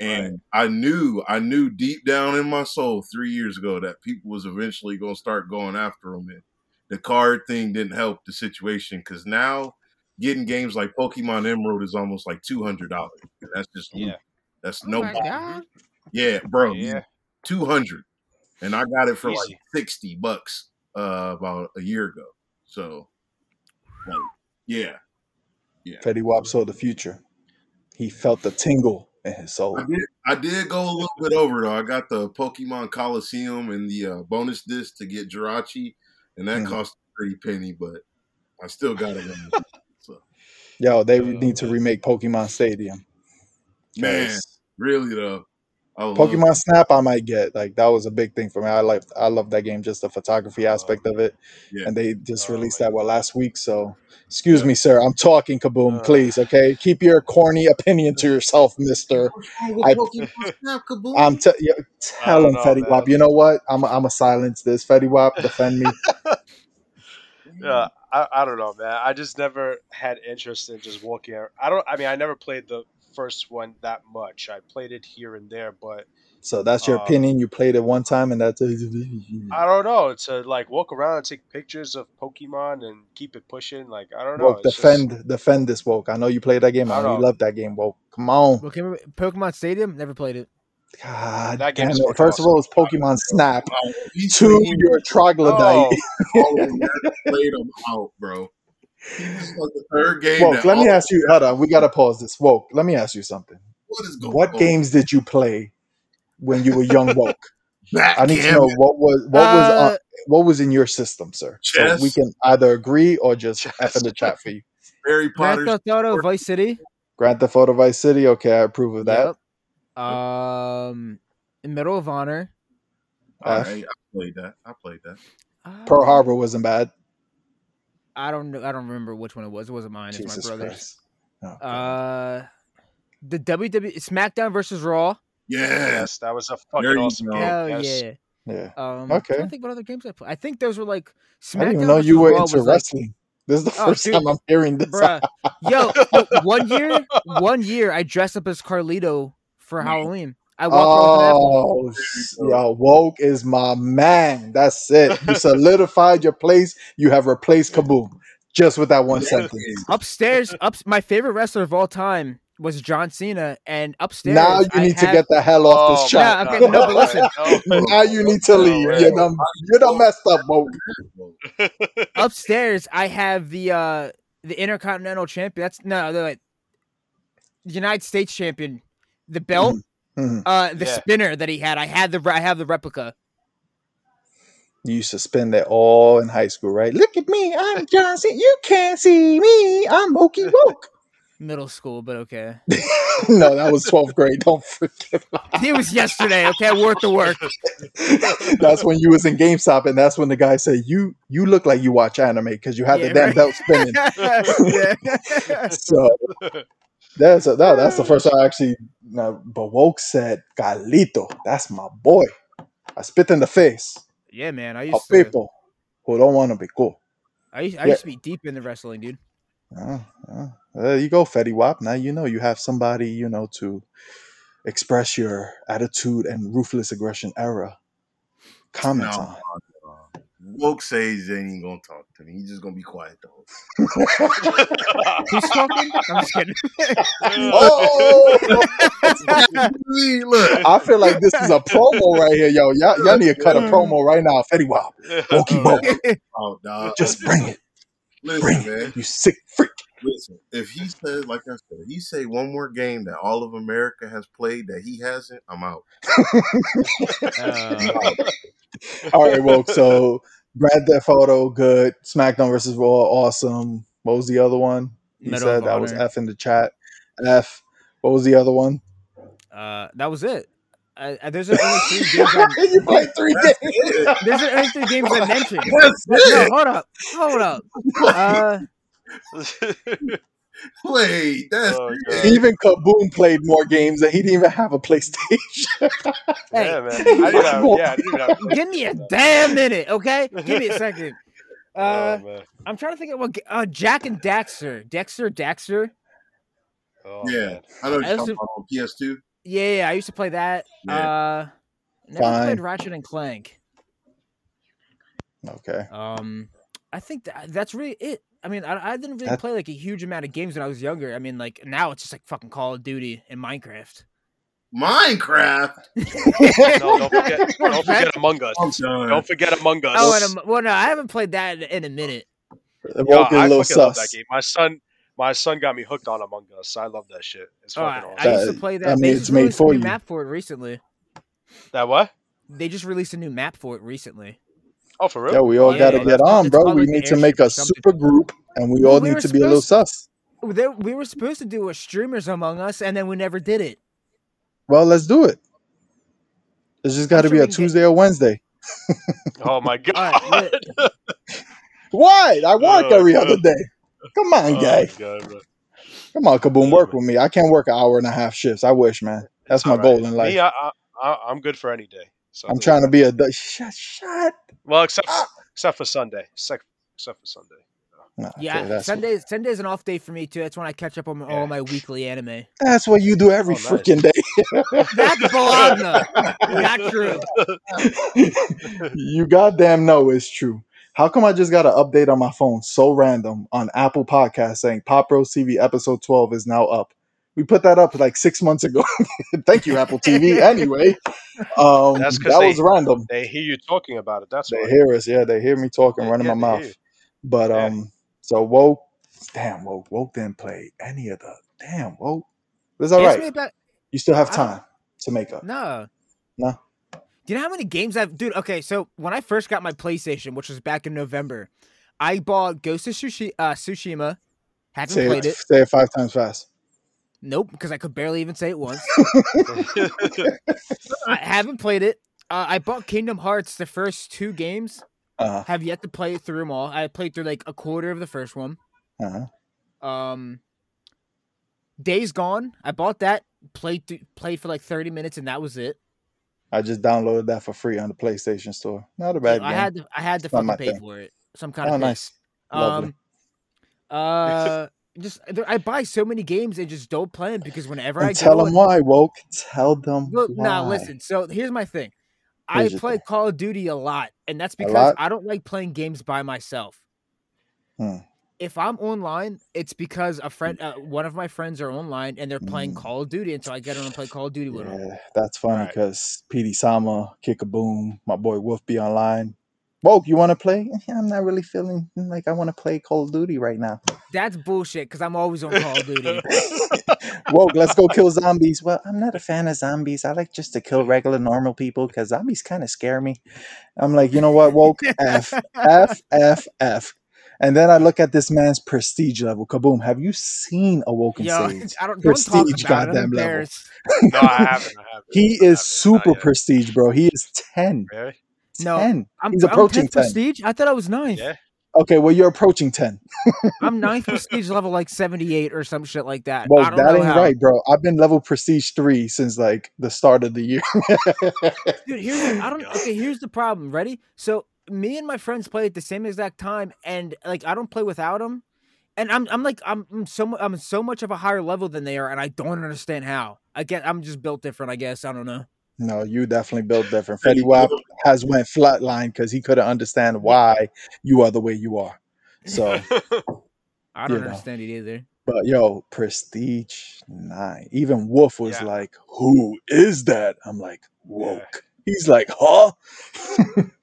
and I knew I knew deep down in my soul 3 years ago that people was eventually going to start going after them and the card thing didn't help the situation cuz now getting games like Pokemon Emerald is almost like $200 that's just Yeah. that's Oh no my God. yeah, bro. Yeah. Two hundred. And I got it for like sixty bucks uh about a year ago. So like, yeah. Yeah. Fetty Wap saw the future. He felt the tingle in his soul. I did I did go a little bit over though. I got the Pokemon Colosseum and the uh, bonus disc to get Jirachi, and that Mhm. cost pretty penny, but I still got it. So Yo, they Uh, need to remake Pokemon Stadium. man, 'Cause really though, I would love Pokemon Snap, I might get like that was a big thing for me. I like I love that game, just the photography aspect of it. Yeah. And they just Oh, released my that what last week. So excuse Yeah. me, sir. I'm talking kaboom, Uh. please. Okay, keep your corny opinion to yourself, Mister. What's wrong with I- Pokemon Snap, Kaboom? I'm t- yo, tell him, know, Fetty man. Wap. You know what? I'm I'm a silence this. Fetty Wap, defend me. Yeah, I, I don't know, man. I just never had interest in just walking. ar- I don't. I mean, I never played the first one that much. I played it here and there, but So that's your Um, opinion. You played it one time, and that's I don't know. To like walk around and take pictures of Pokemon and keep it pushing, like I don't know. woke. it's just- Defend, defend this woke. I know you played that game. I I know you love that game, woke. Come on. Pokemon Stadium, never played it. God That game damn is it. fucking First of all, it's awesome. Pokemon Snap. Oh, he Two, he you're a troglodyte. Oh, them played them out, bro. Like the third game. Woke, let me all- ask you. Hold on, we gotta pause this. Woke, let me ask you something. What is going What on? games did you play when you were young, woke? I need to know Backgammon, what was what was Uh, on, what was in your system, sir. So we can either agree or just Chess. F in the chat for you. Harry Grand Potter. Theft Auto, Vice City. Grand Theft Auto Vice City. Okay, I approve of that. Yep. Um, Medal of Honor. All right, I played that. I played that. Pearl Uh, Harbor wasn't bad. I don't know. I don't remember which one it was. It wasn't mine. It's Jesus my brother's. Oh, Uh, the WWE SmackDown versus Raw. Yes, that was a There fucking you awesome go. game. Hell yes. yeah. yeah. Um, Okay. I don't think what other games I played. I think those were like SmackDown. I didn't even know versus you were Raw into was, like- wrestling. this is the Oh, first dude. time I'm hearing this. Bruh. Yo, yo, one year, one year, I dressed up as Carlito for Halloween. I walked around with an apple. Oh, s- yo, woke is my man. That's it. You solidified your place. You have replaced Kaboom just with that one sentence. upstairs. Up, my favorite wrestler of all time was John Cena, and upstairs. Now you I need to have- get the hell off this Oh, chat. Yeah, okay, no, but listen. No. now you need to leave. way. You done, you done messed up, woke. upstairs. I have the uh the Intercontinental Champion. That's no, the like, United States Champion. The belt, Mhm. uh, the Yeah. spinner that he had. I had the I have the replica. You used to spend it all in high school, right? Look at me, I'm Johnson. You can't see me. I'm Okie Woke. Middle school, but okay. no, that was 12th grade. Don't forget. It was yesterday. Okay, I wore it to work. that's when you was in GameStop, and that's when the guy said, "You you look like you watch anime because you had Yeah, the damn right. belt spinning." yeah. so that's a, that, that's the first time I actually. No, but woke said, "Galito, that's my boy." I spit in the face yeah, man. I of used to. people who don't want to be cool. I used, I Yeah. used to be deep in the wrestling, dude. Uh, uh, there you go, Fetty Wap. Now you know you have somebody you know to express your attitude and ruthless aggression era comments No. on. Woke says he ain't gonna talk to me. He's just gonna be quiet though. Who's talking? I'm just kidding. Oh, Look, I feel like this is a promo right here, yo. Y'all, y'all need to cut a promo right now, Fetty Wap. Wokey woke, oh, dog. just bring it, bring listen, it, you sick freak. Listen, if he says, like I said, if he say one more game that all of America has played that he hasn't, I'm out. Uh, All right, woke. So Grand Theft Auto, good. SmackDown versus Raw, awesome. What was the other one? He Medal said of that was F in the chat. F. What was the other one? uh, that was it. Uh, there's only three games. I, you played three games. there's only three games I mentioned. That's No, it. hold up, hold up. Uh, Wait, that's Oh, Even Kaboom played more games, and he didn't even have a PlayStation. hey, yeah, man. I didn't have, yeah, I didn't have give me a damn minute, okay? Give me a second. Uh, oh, man. I'm trying to think of what. Uh, Jak and Daxter, Dexter, Daxter. Oh, Yeah, man. I know what I you're also- talking about on PS2. Yeah, yeah, I used to play that. Yeah. Uh, never Fine. played Ratchet and Clank. okay. Um, I think that that's really it. I mean, I, I didn't really That- play like a huge amount of games when I was younger. I mean, like now it's just like fucking Call of Duty and Minecraft. Minecraft. No, don't forget, don't forget Among Us. I'm. Don't forget Among Us. Oh, and um, well, no, I haven't played that in, in a minute. The Yo, woke is a I little fucking love that game. My son, my son got me hooked on Among Us. I love that shit. It's Oh, I, fucking I used to play I that. mean, they it's just made released a for new you. map for it recently. That what? They just released a new map for it recently. Oh, for real? Yo, we all oh, Yeah, got to yeah, get on, bro. We like, need to make a super group, and we Well, all we need to be a little sus. There, we were supposed to do a streamers among us, and then we never did it. Well, let's do it. It's just got to be a can get- Tuesday or Wednesday. Oh my god. Alright, What? I work Oh, every God. other day. Come on, Oh, guy. God. Come on, Kaboom, Oh, work with me. I can't work an hour and a half shifts. I wish, man. That's my All right. goal in life. Me, I, I, I, I'm good for any day. So I'm trying to be a du- shut, shut. Well, except Ah. except for Sunday. Except, except for Sunday. Nah, Yeah, okay, that's Sundays. Sunday's an off day for me too. That's when I catch up on Yeah. all my weekly anime. that's what you do every Oh, nice. freaking day. That's Bologna. Not true. you goddamn know it's true. How come I just got an update on my phone so random on Apple Podcast saying Pop Rose TV episode 12 is now up? We put that up like six months ago. Thank you, Apple TV. Anyway, um, That's 'cause that they- was random. They hear you talking about it. That's They why. hear us, yeah. They hear me talking, Yeah, running yeah, my mouth. But Yeah. um, so woke, damn woke, woke didn't play any of the damn woke. It's all Ask me right. about You still have I time to make up. no. No. Do you know how many games I've dude? Okay, so when I first got my PlayStation, which was back in November, I bought Ghost of Sushi, uh, Tsushima. Haven't Say played it, it. say it five times fast. Nope, because I could barely even say it once. I haven't played it. Uh, I bought Kingdom Hearts, the first two games. Uh Have yet to play through them all. I played through like a quarter of the first one. Uh-huh. Um, Days Gone. I bought that. Played th- played for like thirty minutes, and that was it. I just downloaded that for free on the PlayStation Store. Not a bad I game. had to. I had to Not fucking pay thing. for it. Some kind oh, of nice. Lovely. Um, uh, just I buy so many games and just don't play them because whenever I tell them and- why, woke. Tell them Look, why. now listen. So here's my thing. I Here's your play thing. Call of Duty a lot, and that's because? I don't like playing games by myself. Hmm. If I'm online, it's because a friend, uh, one of my friends are online and they're playing Mm. Call of Duty, and so I get on and play Call of Duty with them. That's funny Right. because PD Sama, Kick a Boom, my boy Wolf be online. Woke, you want to play? I'm not really feeling like I want to play Call of Duty right now. That's bullshit because I'm always on Call of Duty. Woke, let's go kill zombies. Well, I'm not a fan of zombies. I like just to kill regular normal people because zombies kind of scare me. I'm like, you know what, Woke? F, F, F, F. And then I look at this man's prestige level. Kaboom, have you seen Awoken Yo, Sage? I don't, don't talk Prestige about it. Goddamn level. no, I haven't. I haven't. He I is haven't, not super prestige, bro. He is 10. Really? No, 10. I'm, He's I'm approaching 10. prestige. I thought I was ninth. Yeah. Okay, well, you're approaching 10. I'm ninth prestige level like 78 or some shit like that. Well, I don't that know ain't how. right, bro. I've been level prestige three since like the start of the year. Dude, here's the, I don't okay, here's the problem. Ready? So me and my friends play at the same exact time and like I don't play without them. And I'm I'm like I'm, I'm so I'm so much of a higher level than they are and I don't understand how. I get I'm just built different, I guess. I don't know. No, you definitely built different. Fetty Wap has went flatline because he couldn't understand why you are the way you are. So, I don't You know. understand it either. but yo, prestige nine. Even Wolf was Yeah. like, "Who is that?" I'm like, Yeah. "Woke." He's like, "Huh?"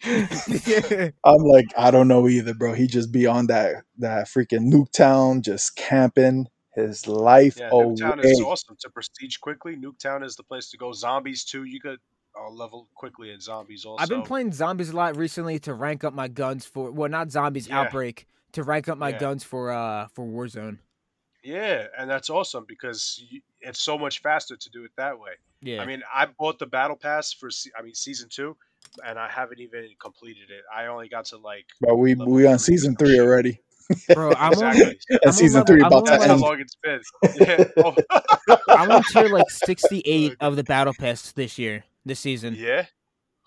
I'm like, I don't know either, bro. He just be on that that freaking Nuketown, just camping his life Yeah, away. Nuketown is awesome to prestige quickly. Nuketown is the place to go. Zombies too. You could uh, level quickly in zombies also. I've been playing zombies a lot recently to rank up my guns for well not zombies, Yeah. outbreak, to rank up my Yeah. guns for uh for Warzone. Yeah, and that's awesome because you, it's so much faster to do it that way. Yeah. I mean, I bought the battle pass for I mean season two, and I haven't even completed it. I only got to like But we we on season three already, Bro, I'm on. I'm season level- three I'm about to That's how long it's been. Yeah. Oh. I'm on tier like 68 of the battle pass this year, this season. yeah.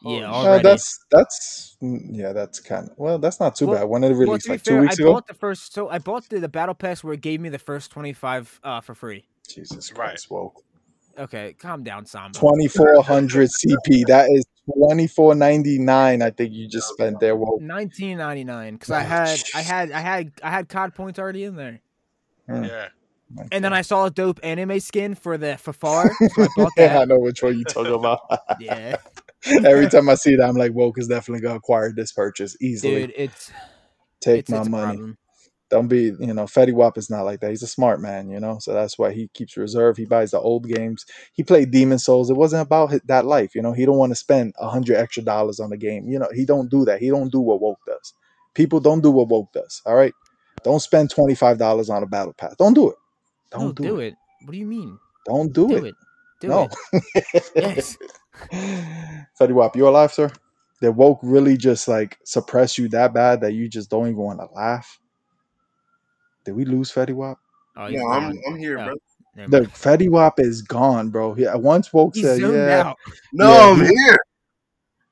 Yeah, shit. Uh, that's that's mm, yeah, that's kind of well, that's not too Well- bad. When did it Well, to be like fair, two weeks I ago. bought the first. So I bought the, the battle pass where it gave me the first 25 uh for free. Jesus Right. Christ, whoa! Okay, calm down, Samba. Twenty four hundred CP. That is twenty four ninety nine. I think you just spent there. Whoa. 19.99 because I Oh, had I had I had I had COD points already in there, Mm, Yeah. my and then I saw a dope anime skin for the FFAR, so I bought yeah, I know which one you talking about. yeah, Every time I see that, I'm like, "Woke is definitely gonna acquire this purchase easily. dude, it's Take it's, my it's a money." Don't be, you know, Fetty Wap is not like that. He's a smart man, you know, so that's why he keeps reserve. He buys the old games. He played Demon's Souls. It wasn't about that life, you know. He don't want to spend a hundred extra dollars on the game. You know, he don't do that. He don't do what woke does. People don't do what woke does. All right, don't spend twenty five dollars on a battle pass. Don't do it. Don't no, do, do it. it. What do you mean? Don't do, it. Do it. it. Do no. it. Yes. Fetty Wap, you alive, sir? Did woke really just like suppress you that bad that you just don't even want to laugh? Did we lose Fetty Wap? Oh, he's No, I'm. I'm here, Oh. bro. The. Fetty Wap is gone, bro. Yeah, uh, once woke He's said, "Yeah, out. No, Yeah, I'm he- here.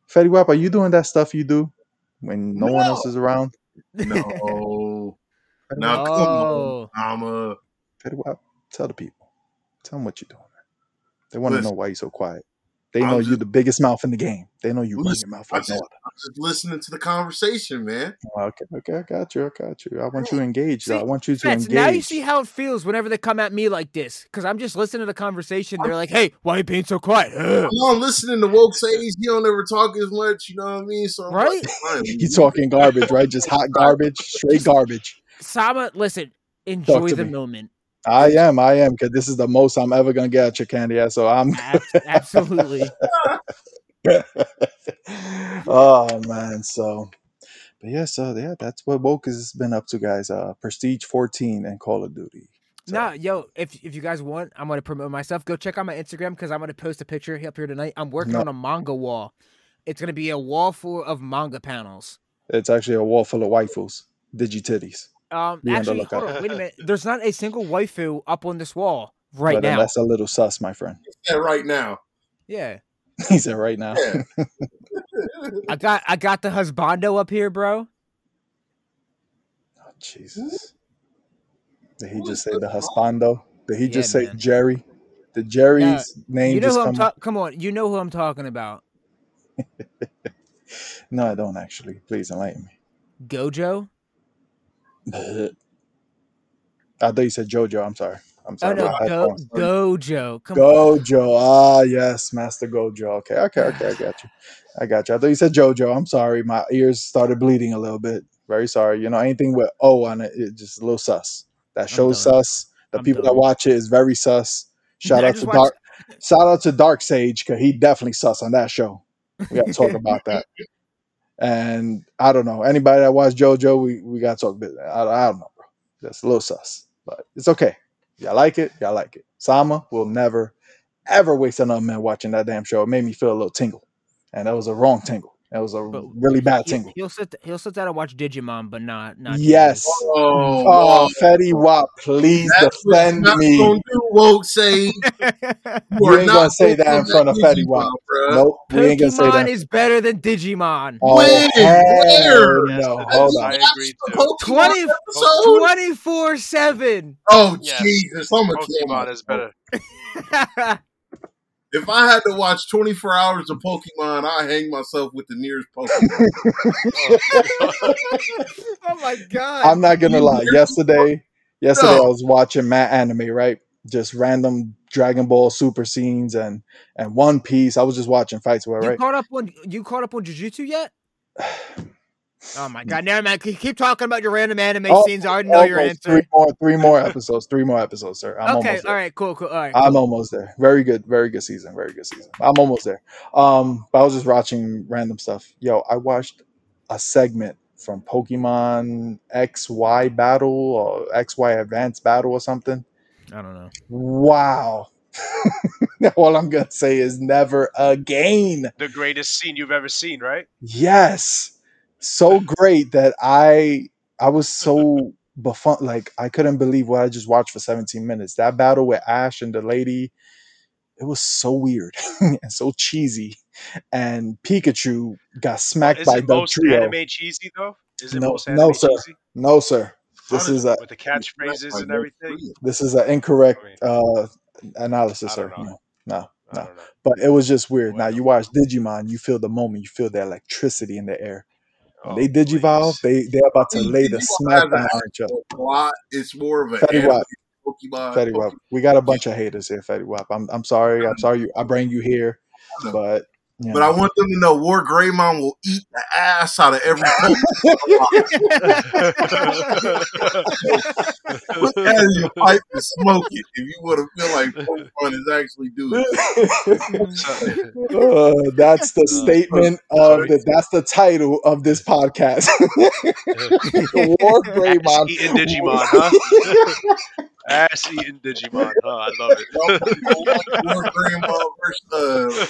Fetty Wap, are you doing that stuff you do when no, one else is around?" No, Fetty no, Wap, come on, Oh. Mama. Fetty Wap, tell the people, tell them what you're doing. Man. They want to know why you're so quiet. They I'm know you're the biggest mouth in the game. They know you run Listen, your mouth I like no other. Just listening to the conversation, man. Okay, okay, I got you. I got you. I want you engaged. I want you to Fats, engage. now you see how it feels whenever they come at me like this. Because I'm just listening to the conversation. They're like, hey, why are you being so quiet? Ugh. I'm listening to woke say he don't ever talk as much. You know what I mean? So I'm Right? like. He's talking garbage, right? Just hot garbage, straight garbage. Sama, listen, enjoy the me. moment. I am, I am, because this is the most I'm ever gonna get at your candy ass. So I'm. Absolutely. oh man, so. But yeah, so yeah, that's what woke has been up to, guys. Uh, Prestige 14 and Call of Duty. So, Nah, yo, if if you guys want, I'm gonna promote myself. Go check out my Instagram because I'm gonna post a picture up here tonight. I'm working No. on a manga wall. It's gonna be a wall full of manga panels. it's actually a wall full of waifus, digi titties. Um, Be actually, lookout. hold on, wait a minute. There's not a single waifu up on this wall right but now. that's a little sus, my friend. Yeah, right now. Yeah, He said right now. Yeah. I got I got the husbando up here, bro. Oh, Jesus. Did he just say the husbando? Did he Yeah, just say man. Jerry? The Jerry's name You know just who I'm come. talking. Come on, you know who I'm talking about. no, I don't actually. Please enlighten me. Gojo. I thought you said JoJo. I'm sorry. I'm Oh sorry. no, my Go. Gojo. Come on. Gojo. Ah, yes, Master Gojo. Okay, okay, okay. I got you. I got you. I thought you said JoJo. I'm sorry. My ears started bleeding a little bit. Very sorry. You know, anything with O on it, it's just a little sus. That show's done. sus. The I'm people done. that watch it is very sus. Shout out to watched- Dark. Shout out to Dark Sage because he definitely sus on that show. We got to talk about that. And I don't know anybody that watched JoJo. We we got to talk. I, I don't know, bro. That's a little sus, but it's okay. Y'all like it? Y'all like it. Sama will never, ever waste another minute watching that damn show. It made me feel a little tingle, and that was a wrong tingle. That was a But really bad He, tingle. he'll sit. He'll sit down and watch Digimon, but not not. Yes. Oh, Oh, Fetty Wap, please that's defend not me. gonna do, woke say. Digimon. You ain't gonna say that in front of Fetty Wap. bro. Nope, we ain't gonna say Pokemon that. is better than Digimon. Oh, When? hell Where? No. that Hold on. I agree too. 20? Twenty four seven. Oh Yes. Jesus! I'm gonna Pokemon is better. If I had to watch 24 hours of Pokemon, I hang myself with the nearest Pokemon. oh my god. I'm not gonna lie. Yesterday, yesterday No. I was watching Matt anime, right? Just random Dragon Ball Super scenes and and One Piece. I was just watching fights with, you right? caught up on you caught up on Jujutsu yet? Oh my god, never mind. Keep keep talking about your random anime Oh, scenes. I already know your answer. Three more, three more episodes. Three more episodes, sir. I'm okay, almost there. all right, cool, cool. All right. I'm cool. almost there. Very good, very good season. Very good season. I'm almost there. Um, but I was just watching random stuff. Yo, I watched a segment from Pokemon XY Battle or XY Advanced Battle or something. I don't know. Wow. All I'm gonna say is never again. The greatest scene you've ever seen, right? Yes. So great that I I was so befun like I couldn't believe what I just watched for 17 minutes. That battle with Ash and the lady, it was so weird and so cheesy. And Pikachu got smacked Is by it the most trio. anime cheesy though? Is it No- most no, sir. cheesy No, sir. This is a with the catchphrases and everything? this is an incorrect uh analysis, sir. No, no, no. But it was just weird. Now you watch Digimon, you feel the moment, you feel the electricity in the air. When Oh, they digivolve, please. they they're about to lay the smack has smackdown an on each other. plot. It's more of an Fetty Wap, Pokemon. Fetty Wap. We got a bunch of haters here, Fetty Wap. I'm I'm sorry. I'm sorry. You, I bring you here, but you But I want them to know War Greymon will eat the ass out of every Pokemon. Put that in your pipe and smoke it if you want to feel like Pokemon is actually doing it. Uh, that's the Uh, statement of the. That's the title of this podcast. War Greymon. Ass eating Digimon, huh? Ass eating Digimon. Oh, I love it. War Greymon versus uh,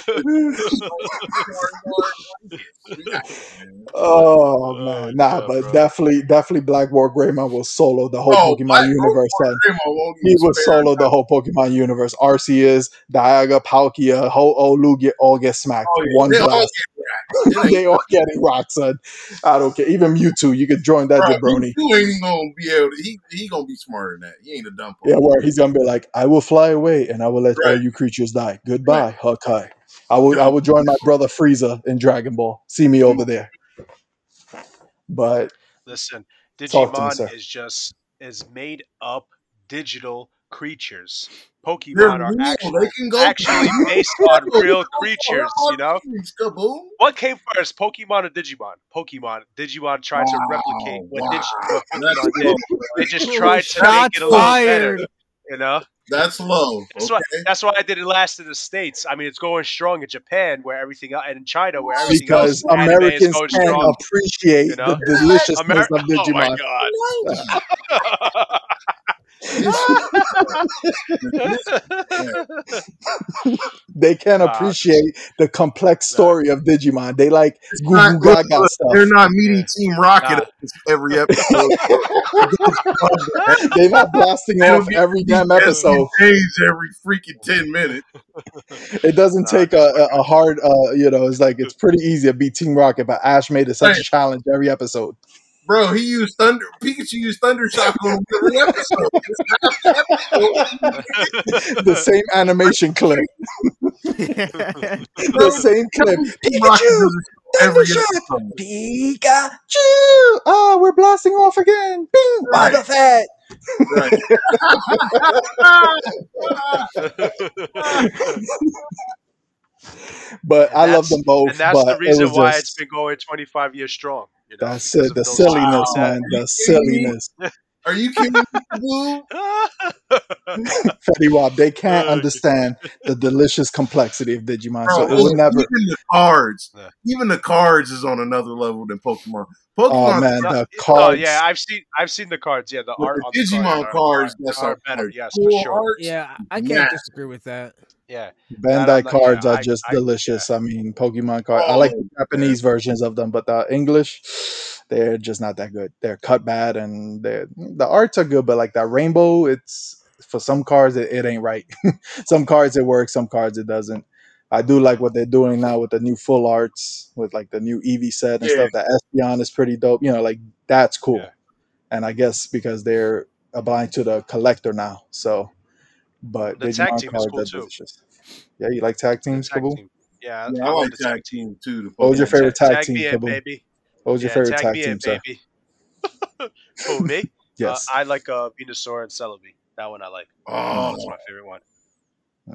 Oh Oh, man, nah, yeah, but bro. definitely, definitely, Black War Greymon will solo the whole Oh, Pokemon Black universe. son. Greymon He even will solo the whole Pokemon universe. Arceus, Dialga, Palkia, Ho-Oh, Lugia, all get smacked. Oh, yeah. One They all blast. It ain't- they all getting rocked, son. I don't care. Even Mewtwo, you could join that Bro, jabroni. You ain't gonna be able to. He he gonna be smarter than that. He ain't a dumb. Yeah, Pokemon. where he's gonna be like, I will fly away and I will let all you creatures die. Goodbye, Hawkeye. I will I will join my brother Frieza in Dragon Ball. See me over there. But Listen, to me, Digimon is just is made up digital creatures. They're Pokemon are real. actually They can go actually based on real creatures. You know Kaboom. what came first, Pokemon or Digimon? Pokemon. Digimon tried to replicate what, wow. Digi- what Pokemon did. low. They just tried to make Shots it a little fired. better. You know, That's low. that's Okay. why that's why I didn't last in the states. I mean, it's going strong in Japan, where everything el- and in China, where everything else because anime is Americans going can't strong. appreciate you know? the deliciousness Ameri- of Digimon. Oh my god. They can't appreciate the complex story of Digimon. They like goo goo gaga stuff. They're not meeting Team Rocket Nah. every episode. They're not blasting They don't off every damn episode. Change every freaking ten minutes. It doesn't Nah, take a, a a hard, uh, you know, it's like it's pretty easy to beat Team Rocket, but Ash made it such a challenge every episode. Bro, he used thunder. Pikachu used thunder shock on him every episode. The same animation clip, the same clip. Team Rocket Pikachu, does it every episode. Pikachu! Oh, we're blasting off again. Bing! Right. Boba Fett! Right. But I love them both. and that's but the reason it why just, it's been going 25 years strong. You know, That's it. The silliness, Wow. man. The Are you kidding me? silliness. Are you kidding me, Boo? Fetty Wap, they can't Oh, understand the delicious complexity of Digimon. So it would never. even the cards, Yeah. even the cards is on another level than Pokemon. Oh Pokemon, man, No, the oh cards. yeah, I've seen I've seen the cards. Yeah, the art the on the Digimon cards, cards, are, that's are, are are better. like Yes, for sure. arts. yeah, I can't Yeah. disagree with that. Yeah, Bandai That I'm not- cards are I- just I- delicious. I mean, Pokemon cards. I like oh, the Oh, Japanese versions of them, but the English, they're just not that good. They're cut bad, and they're, the arts are good, but like that rainbow, it's for some cards it, it ain't right. some cards it works, some cards it doesn't. I do like what they're doing now with the new full arts, with like the new Eevee set and Yeah. stuff. The Espeon is pretty dope. You know, like that's cool. Yeah. And I guess because they're blind to the collector now, so. But The tag Digimon team is cool too. delicious. Yeah, you like tag teams, tag Kabul? team. Yeah, Yeah, I I like the tag team too. The What was your favorite tag tag team, me in, Kabul? baby. What was your Yeah, favorite tag tag team, in, sir? baby. Who me? Yes. Uh, I like uh, Venusaur and Celebi. That one I like. That Oh, one's my favorite one.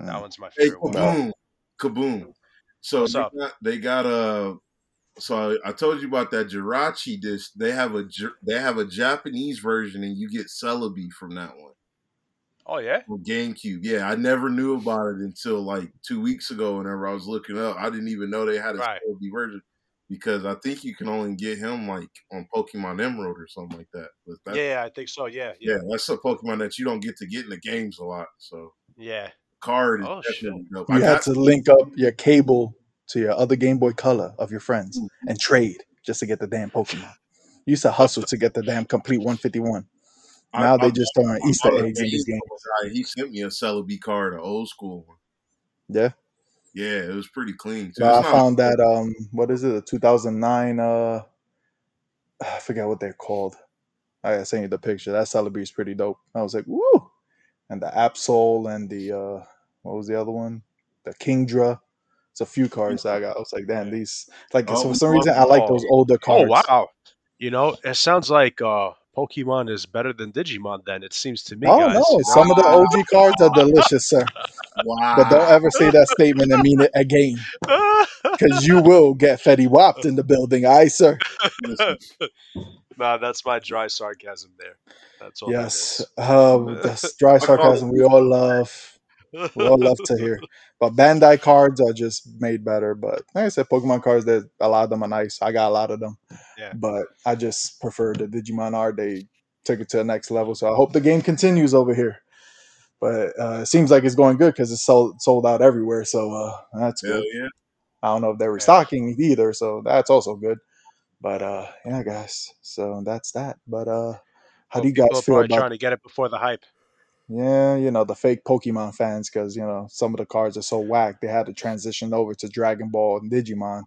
That Mm. one's my hey, favorite one. kaboom, kaboom. So What's they up? got, they got a. So I told you about that Jirachi dish. They have a they have a Japanese version, and you get Celebi from that one. Oh yeah. on GameCube. Yeah, I never knew about it until like two weeks ago. Whenever I was looking up, I didn't even know they had a Right. Celebi version because I think you can only get him like on Pokemon Emerald or something like that. But that Yeah, yeah, I think so. Yeah, yeah, yeah, that's a Pokemon that you don't get to get in the games a lot. So yeah. card Oh, shit! dope. You I had got to link up your cable to your other Game Boy Color of your friends Mm. and trade just to get the damn Pokemon. You used to hustle to get the damn complete 151. I- Now they I- just throwing I Easter bought a eggs in these Game games. He sent me a Celebi card, an old school one. Yeah. Yeah, it was pretty clean too. But I found that um what is it, a 2009 uh I forget what they're called. I sent you the picture. That Celebi is pretty dope. I was like, woo! And the Absol and the uh what was the other one? The Kingdra. It's a few cards that I got. I was like, damn, these like Oh, for some reason I oh, like those older cards. Oh wow. You know, it sounds like uh, Pokemon is better than Digimon. Then it seems to me, Oh guys. no, you know? some of the OG cards are delicious, sir. Wow. but don't ever say that statement and mean it again, because you will get Fetty Wapped in the building, aye, sir. nah, that's my dry sarcasm there. That's all. Yes, is. um, that's dry I call it sarcasm we all love. We all love to hear. But Bandai cards are just made better. But like I said, Pokemon cards, that a lot of them are nice. I got a lot of them. Yeah. But I just prefer the Digimon art. They took it to the next level. So I hope the game continues over here. But uh, it seems like it's going good because it's sold sold out everywhere. So uh, that's Hell good. yeah. I don't know if they're restocking either, so that's also good. But uh, yeah, guys. So that's that. But uh, how Well, do you guys feel about trying to get it before the hype? Yeah, you know, the fake Pokemon fans, because, you know, some of the cards are so whack, they had to transition over to Dragon Ball and Digimon,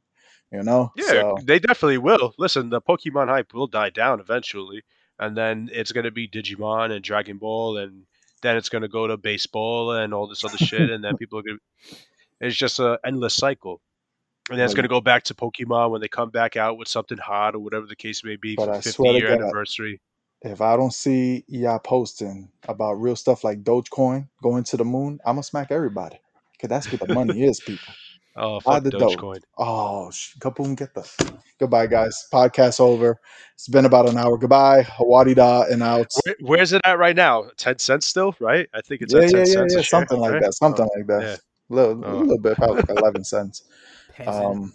you know? Yeah, So, they definitely will. Listen, the Pokemon hype will die down eventually, and then it's going to be Digimon and Dragon Ball, and then it's going to go to baseball and all this other shit, and then people are going to. It's just an endless cycle. And then it's going to go back to Pokemon when they come back out with something hot or whatever the case may be but for I 50 year God, anniversary. If I don't see y'all posting about real stuff like Dogecoin going to the moon, I'm going to smack everybody. Because that's what the money is, people. Oh, Buy fuck the Doge. Dogecoin. Oh, sh- kaboom, get the. Goodbye, guys. Podcast over. It's been about an hour. Goodbye. Hawadi da and out. Where, where's it at right now? 10 cents still, right? I think it's Yeah, at 10 yeah, yeah, cents yeah. a share, Something like right? that. Something Oh, like that. yeah. Little, Oh. a little bit, probably like 11 cents. Peasant. Um,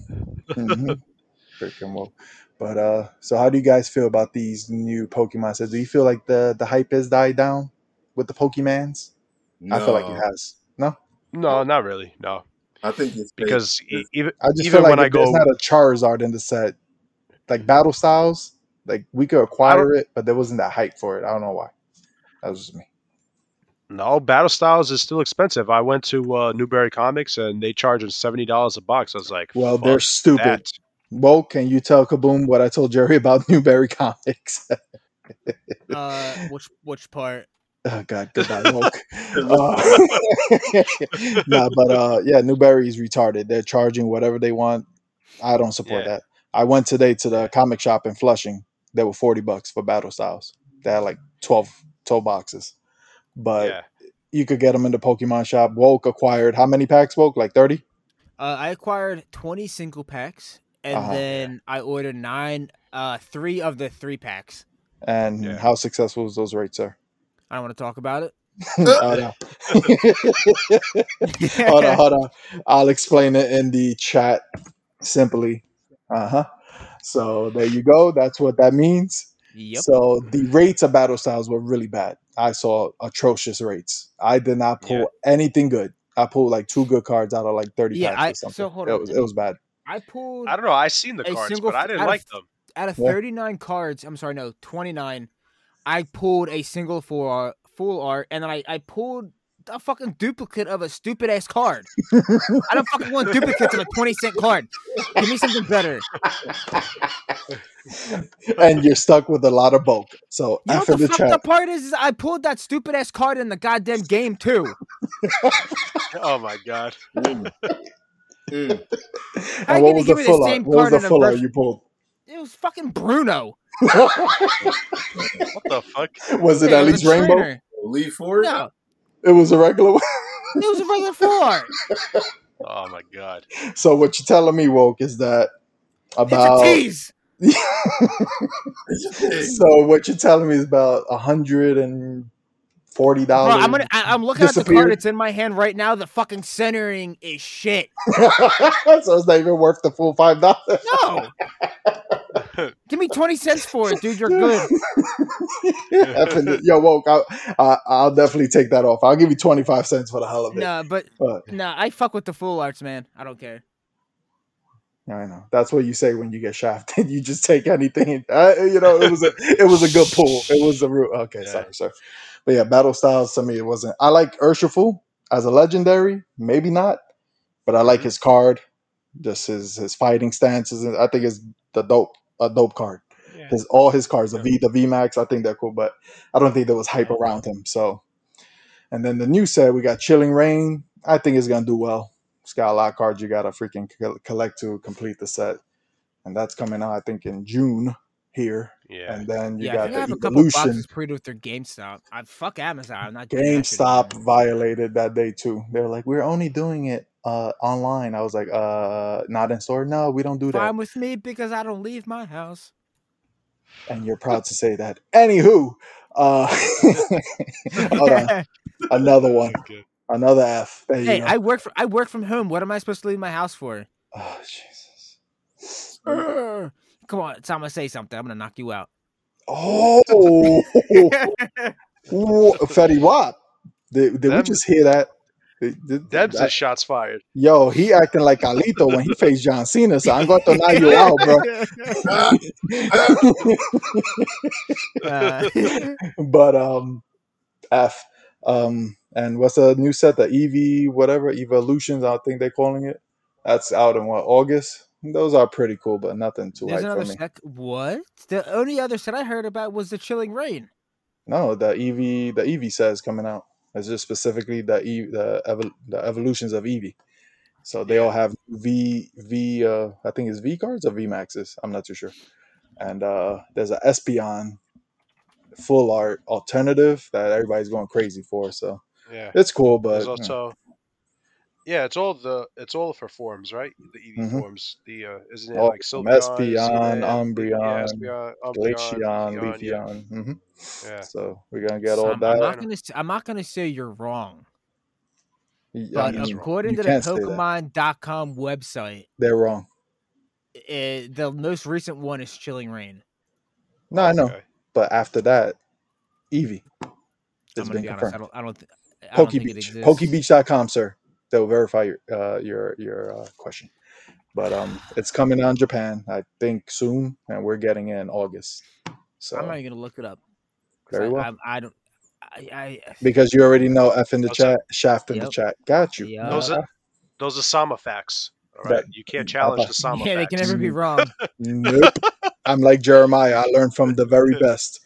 mhm. Freaking well. But uh, so how do you guys feel about these new Pokemon sets? Do you feel like the the hype has died down with the Pokemans? I feel like it has. No, No, not really. No. I think it's. Because even I just even feel like when I if there's not a Charizard in the set, like battle styles, like we could acquire it, but there wasn't that hype for it. I don't know why. That was just me. no, Battle Styles is still expensive. I went to uh, Newbury Comics and they charge charging seventy dollars a box. I was like, Well, they're stupid. that." Well, can you tell Kaboom what I told Jerry about Newbury Comics? Uh, which which part? oh God, goodbye, woke. Uh, nah, but uh, yeah, Newbury is retarded. They're charging whatever they want. I don't support Yeah. that. I went today to the comic shop in Flushing. They were forty bucks for Battle Styles. They had like 12, 12 boxes, but yeah, you could get them in the Pokemon shop. Woke acquired how many packs? Woke like thirty. Uh, I acquired twenty single packs, and Uh-huh. then I ordered nine, uh, three of the three packs. And Yeah. how successful was those rates, sir? I don't want to talk about it. oh, no. hold on, hold on. I'll explain it in the chat simply. Uh huh. So there you go. That's what that means. Yep. So the rates of battle styles were really bad. I saw atrocious rates. I did not pull Yeah. anything good. I pulled like two good cards out of like thirty Yeah, packs I- or something. so hold it was it was bad. I pulled I don't know. I seen the cards, single but I didn't out of like them. out of Yeah. 39 cards, I'm sorry, no, 29, I pulled a single full art, full art and then I, I pulled a fucking duplicate of a stupid ass card. I don't fucking want duplicates of a 20 cent card. Give me something better. and you're stuck with a lot of bulk. So You know after what the the fucked chat, up part is, is I pulled that stupid ass card in the goddamn game too. Oh my god! Mm. And what was the me the full art? What was the in a full art you pulled? It was fucking Bruno. What the fuck? was it Yeah, at least rainbow? trainer. Leaf Force? No, It was a regular one. it was a regular full art. Oh my god! So what you're telling me, woke, is that about It's a about tease. so what you're telling me is about a hundred and forty dollars. I'm gonna. I, I'm looking at the card. that's in my hand right now. The fucking centering is shit. so it's not even worth the full five dollars. No. Give me 20 cents for it, dude. You're good. Yo, woke, I'll, I, I'll definitely take that off. I'll give you twenty five cents for the hell of it. Nah, but But nah, I fuck with the full arts, man. I don't care. I know that's what you say when you get shafted. You just take anything. Uh, you know, it was a it was a good pull. It was a real okay. Yeah. Sorry, sir. But yeah, battle styles to me it wasn't. I like Urshifu as a legendary, maybe not, but I like Mhm. his card, just his his fighting stances. I think it's the dope a dope card. Yeah. His all his cards, the V, the V Max, I think they're cool, but I don't think there was hype around him. So, and then the new set we got Chilling Reign. I think it's gonna do well. It's got a lot of cards you gotta freaking collect to complete the set, and that's coming out I think in June. Here, Yeah. and then you yeah, I got think I have the a couple Evolution. boxes pre with their GameStop. I fuck Amazon. I'm not doing that GameStop violated that day too. They're like, we're only doing it uh online. I was like, uh, not in store. No, we don't do that. Fine with me because I don't leave my house. And you're proud to say that. Anywho, uh, hold on, another one, another F. There you hey. I work for I work from home. What am I supposed to leave my house for? oh Jesus. Urgh. Come on, time to say something. I'm gonna knock you out. Oh, Whoa, Fetty Wap. Did, did we just hear that? That's did- Debs I- is shots fired. Yo, he acting like Alito when he faced John Cena, so I'm going to knock you out, bro. Uh, but um, F. Um, and what's the new set? The Eevee, whatever Evolutions, I think they're calling it. That's out in what August. Those are pretty cool, but nothing too There's hype another for me. set. What? The only other set I heard about was the Chilling Reign. No, the Eevee, the Eevee set is coming out. It's just specifically the e, the, evol- the evolutions of Eevee. So they all have V V. Uh, I think it's V cards or V maxes. I'm not too sure. And uh, there's a Espeon full art alternative that everybody's going crazy for. So Yeah. it's cool, but There's you know, also yeah, it's all the it's all for forms, right? The Eevee Mhm. forms. The uh isn't it All like from Sylveon, Espeon, Umbreon, yeah, Glaceon, Leafeon, yeah. Leafeon. Yeah. So we're gonna get all I'm, I'm not gonna. s- I'm not gonna say you're wrong, I but according you to the can't say. Pokemon.com website, They're wrong. eh, the most recent one is Chilling Reign. No, I know. Okay. But after that, Eevee. I'm gonna been be honest. confirmed. I don't. I don't. Th- I don't think it Pokebeach. exists. Pokebeach.com, sir. They'll verify your uh, your your uh, question. But um, it's coming on Japan, I think soon, and we're getting it in August. So I'm not even gonna look it up. 'cause Very I, well. I, I don't. I. I because you already know F in the What's chat, shaft in the chat. Got you. Yeah. Those are those are Sama facts. All right. That- you can't challenge the Sama yeah, they can never be wrong. Nope. I'm like Jeremiah. I learned from the very best.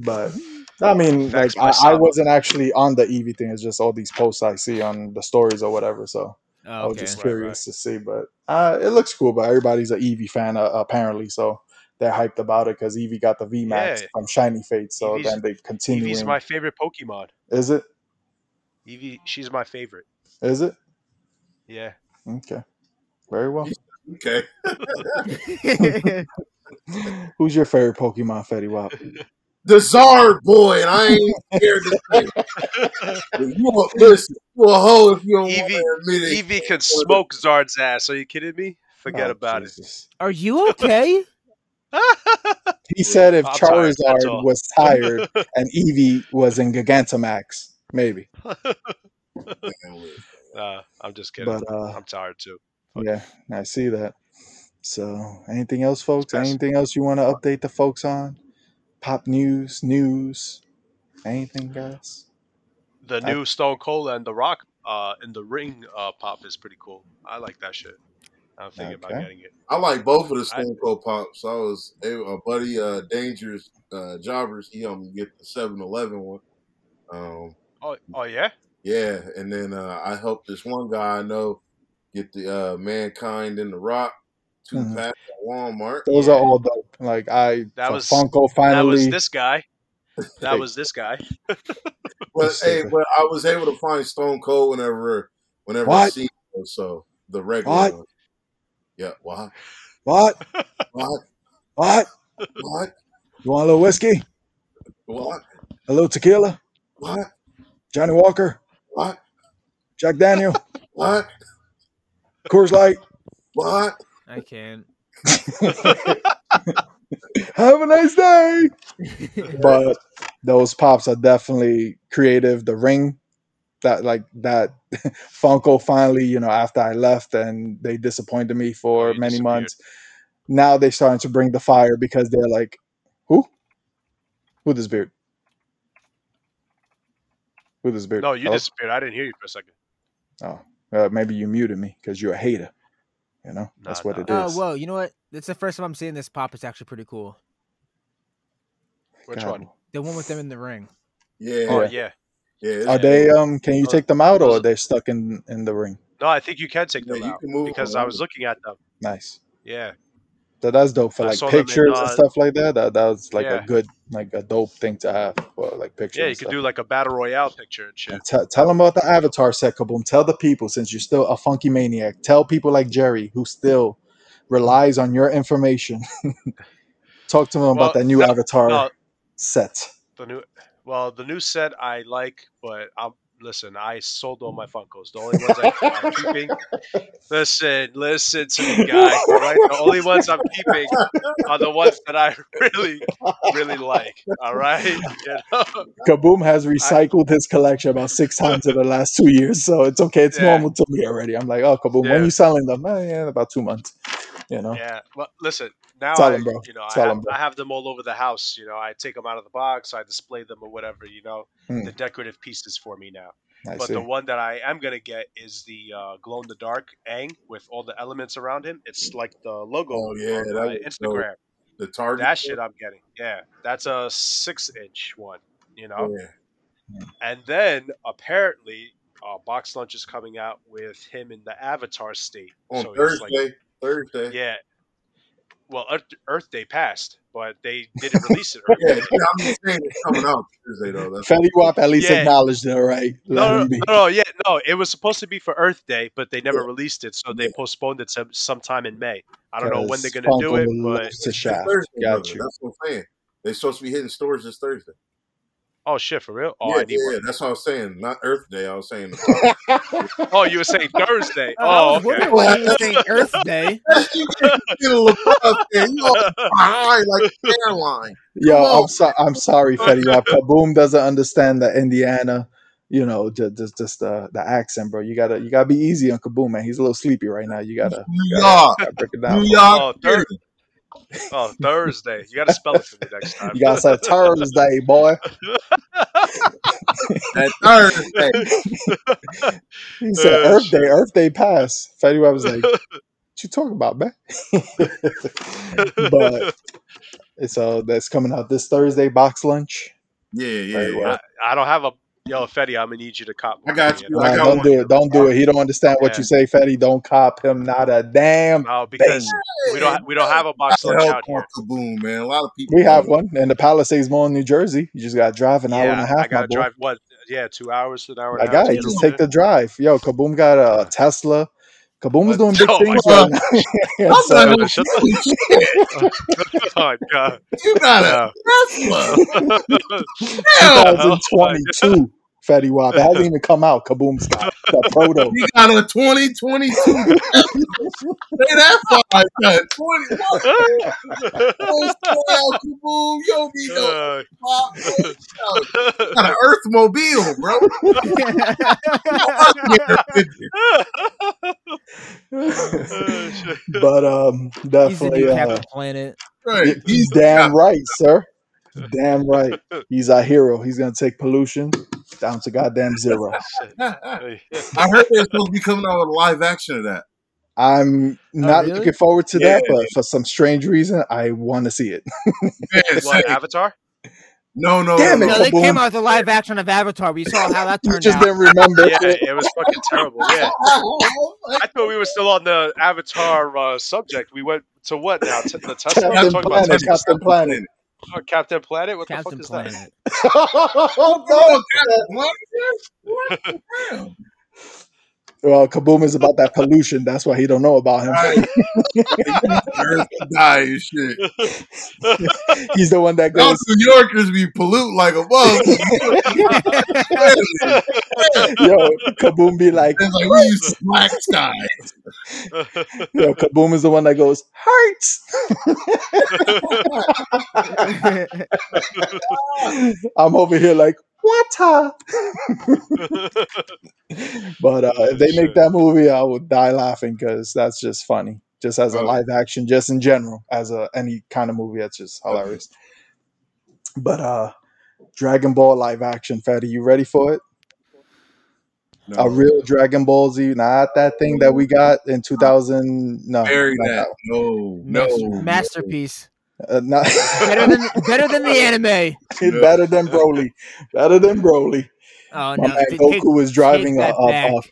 But I mean, like I, I wasn't actually on the Eevee thing. It's just all these posts I see on the stories or whatever. So Oh, I was okay. just Right, curious to see. But uh, it looks cool. But everybody's an Eevee fan uh, apparently, so they're hyped about it because Eevee got the V Max Yeah. from Shiny Fate. So Eevee's- then they continue. Eevee's my favorite Pokemon. Is it? Eevee, she's my favorite. Is it? Yeah. Okay. Very well. Okay. Who's your favorite Pokemon, Fetty Wap? The Zard boy, and I ain't scared to say. it. You a, listen, you a hoe if you don't want Eevee- to admit it. Eevee can smoke Zard's ass. Are you kidding me? Forget Oh, about Jesus. Are you okay? He said if I'm Charizard all. was tired and Eevee was in Gigantamax, maybe. Nah, I'm just kidding. But uh, I'm tired too. yeah, I see that. So, anything else, folks? Yes. Anything else you want to update the folks on? Pop news, news, anything, guys? The I- new Stone Cold and The Rock uh, in the ring uh, pop is pretty cool. I like that shit. I'm thinking about Okay. getting it. I like both of the Stone Cold pops. I was a buddy, uh, Dangerous uh, Jobbers. He helped me get the 7-Eleven one. Um, Oh, oh yeah. yeah, and then uh, I helped this one guy I know get the uh, Mankind and the Rock two Mhm. pack at Walmart. Those Yeah. are all dope. Like I, That was- Funko That finally. was this guy. That was this guy. But hey, but I was able to find Stone Cold whenever, whenever I see him. So the regular What? one. Yeah. What? what? What? What? What? You want a little whiskey? What? A little tequila? What? Johnnie Walker? What? Jack Daniel? What? Coors Light? What? I can't. Have a nice day. but those pops are definitely creative. The ring that like that Funko finally, you know, after I left and they disappointed me for Oh, many months. Now they're starting to bring the fire because they're like, who? Who this beard? Who this beard? no, you Hello? disappeared. I didn't hear you for a second. Oh, uh, maybe you muted me because you're a hater. You know, that's Nah, what it Oh, whoa! You know what? It's the first time I'm seeing this pop. It's actually pretty cool. Which God. one? The one with them in the ring. Yeah. Oh yeah. yeah. Are they? Um, can you take them out, or are they stuck in in the ring? No, I think you can take Yeah, them you out can move because them I was looking at them. Nice. Yeah. So that's dope for I like them in, pictures and uh, stuff like that. That that was like Yeah. a good, like a dope thing to have for like pictures. Yeah, you could do like a battle royale picture and shit. And Tell tell them about the Avatar set, Kaboom. Tell the people, since you're still a funky maniac, tell people like Jerry, who still relies on your information. Talk to them Well, about that new no- Avatar no. set. The new, well, the new set I like, but I'm listen. I sold all my Funkos. The only ones I, I'm keeping. Listen, listen to me, guy. Right, the only ones I'm keeping are the ones that I really, really like. All right, you know? Kaboom has recycled his collection about six times in the last two years, so it's okay. It's Yeah. normal to me already. I'm like, oh, Kaboom, Yeah. when you selling them? Eh, yeah, about two months. You know, Yeah. Well, listen. Now Tell I, bro. you know, Tell I have, bro. I have them all over the house. You know, I take them out of the box, I display them or whatever. You know, Hmm. the decorative pieces for me now. I But see. the one that I am gonna get is the uh, glow in the dark Aang with all the elements around him. It's like the logo Oh, yeah, on was dope. The target. That shit I'm getting. Yeah, that's a six inch one. You know, Yeah. and then apparently, uh, Box Lunch is coming out with him in the Avatar state. On So Thursday. like, Thursday. yeah. Well, Earth, Earth Day passed, but they didn't release it. Earth Yeah, Day. yeah, I'm just saying it's coming out Thursday though. That's Fetty Wap at least Yeah. acknowledged it, right? Let No, no, him no, no, yeah, no. It was supposed to be for Earth Day, but they never Yeah. released it, so they Yeah. postponed it to sometime in May. I don't know when they're gonna do it, but loves to it's shaft. Thursday, Got brother. you. That's what I'm saying. They're supposed to be hitting stores this Thursday. Oh shit, for real? Oh, yeah, I need yeah, one. yeah, that's what I was saying. Not Earth Day. I was saying. Oh, you were saying Thursday? Oh, I was oh, okay. wondering why you were saying Earth Day. you get a little rough there. You all high like a airline. Yo, I'm on. so I'm sorry, Fetty Wap. Kaboom doesn't understand the Indiana, you know, just just, just the the accent, bro. You gotta you gotta be easy on Kaboom, man. He's a little sleepy right now. You gotta, New gotta, York. gotta break it New. York. Oh, Thur- oh, Thursday. You got to spell it for me next time. You gotta say Thursday, boy. That Thursday. He said Oh, Earth Day. Earth Day pass. Fetty Wap was like, "What you talking about, man?" but it's uh that's coming out this Thursday. Box lunch. Yeah, yeah, yeah. I, I don't have a yo, Fetty. I'm gonna need you to cop. I got you. know? I got don't one. do it. Don't do it. He don't understand what Yeah. you say, Fetty. Don't cop him not a damn No, because we don't we don't have a box lunch help out here. Kaboom, man. A lot of people. We have one in the Palisades Mall in New Jersey. You just got to drive an hour and a Yeah, half, I gotta boy. drive what? Yeah, two hours, an hour My and a half. to just take the drive. Yo, Kaboom got a Tesla. Kaboom is What? doing big Oh my things God. right now. Yeah, I'm so, not there. Shut Holy shit. the oh my god. You got a Yeah. Tesla. Hell, 2022 Fetty Wap. It hasn't even come out. Kaboom's got the proto. you got a 2022. Say that five times. 20. What? Oh, stay out, Kaboom. Yo, be yo, Uh, pop, yo, you got an Earth mobile, bro. oh, shit. but um, He's the definitely, new uh, Captain Planet. Right. he's damn right, sir. Damn right. He's our hero. He's gonna take pollution down to goddamn zero. I heard they're supposed to be coming out with a live action of that. I'm not really? looking forward to Yeah. that, but for some strange reason, I want to see it. Man, what Avatar? no, no, Damn no, it, No, no. they came out with a live action of Avatar. We saw how that You turned just out. didn't remember. Yeah, it was fucking terrible. Yeah, I thought we were still on the Avatar uh, subject. We went to what now? T- the Tesla? Captain talking Planet, Captain Planet. Oh, Captain Planet? What Captain the fuck is Planet. Oh, Captain Planet? well, Kaboom is about that pollution. That's why he don't know about him. Right. Earth die and shit. He's the one that Y'all goes, New Yorkers be pollute like a bug. yo, Kaboom be like, It's like we use black skies. yo, Kaboom is the one that goes, hurts. I'm over here like, water. But uh, if they make that movie, I would die laughing because that's just funny. Just as a Oh. live action, just in general, as a any kind of movie, that's just hilarious. But uh Dragon Ball live action, Fatty, you ready for it? No. A real Dragon Ball Z, not that thing that we got in 2000. No, Bury not that. No, no. Mas- masterpiece. One. Uh, not Better than better than the anime. better than Broly. Better than Broly. Oh My no! man t- Goku take- was driving a, a, a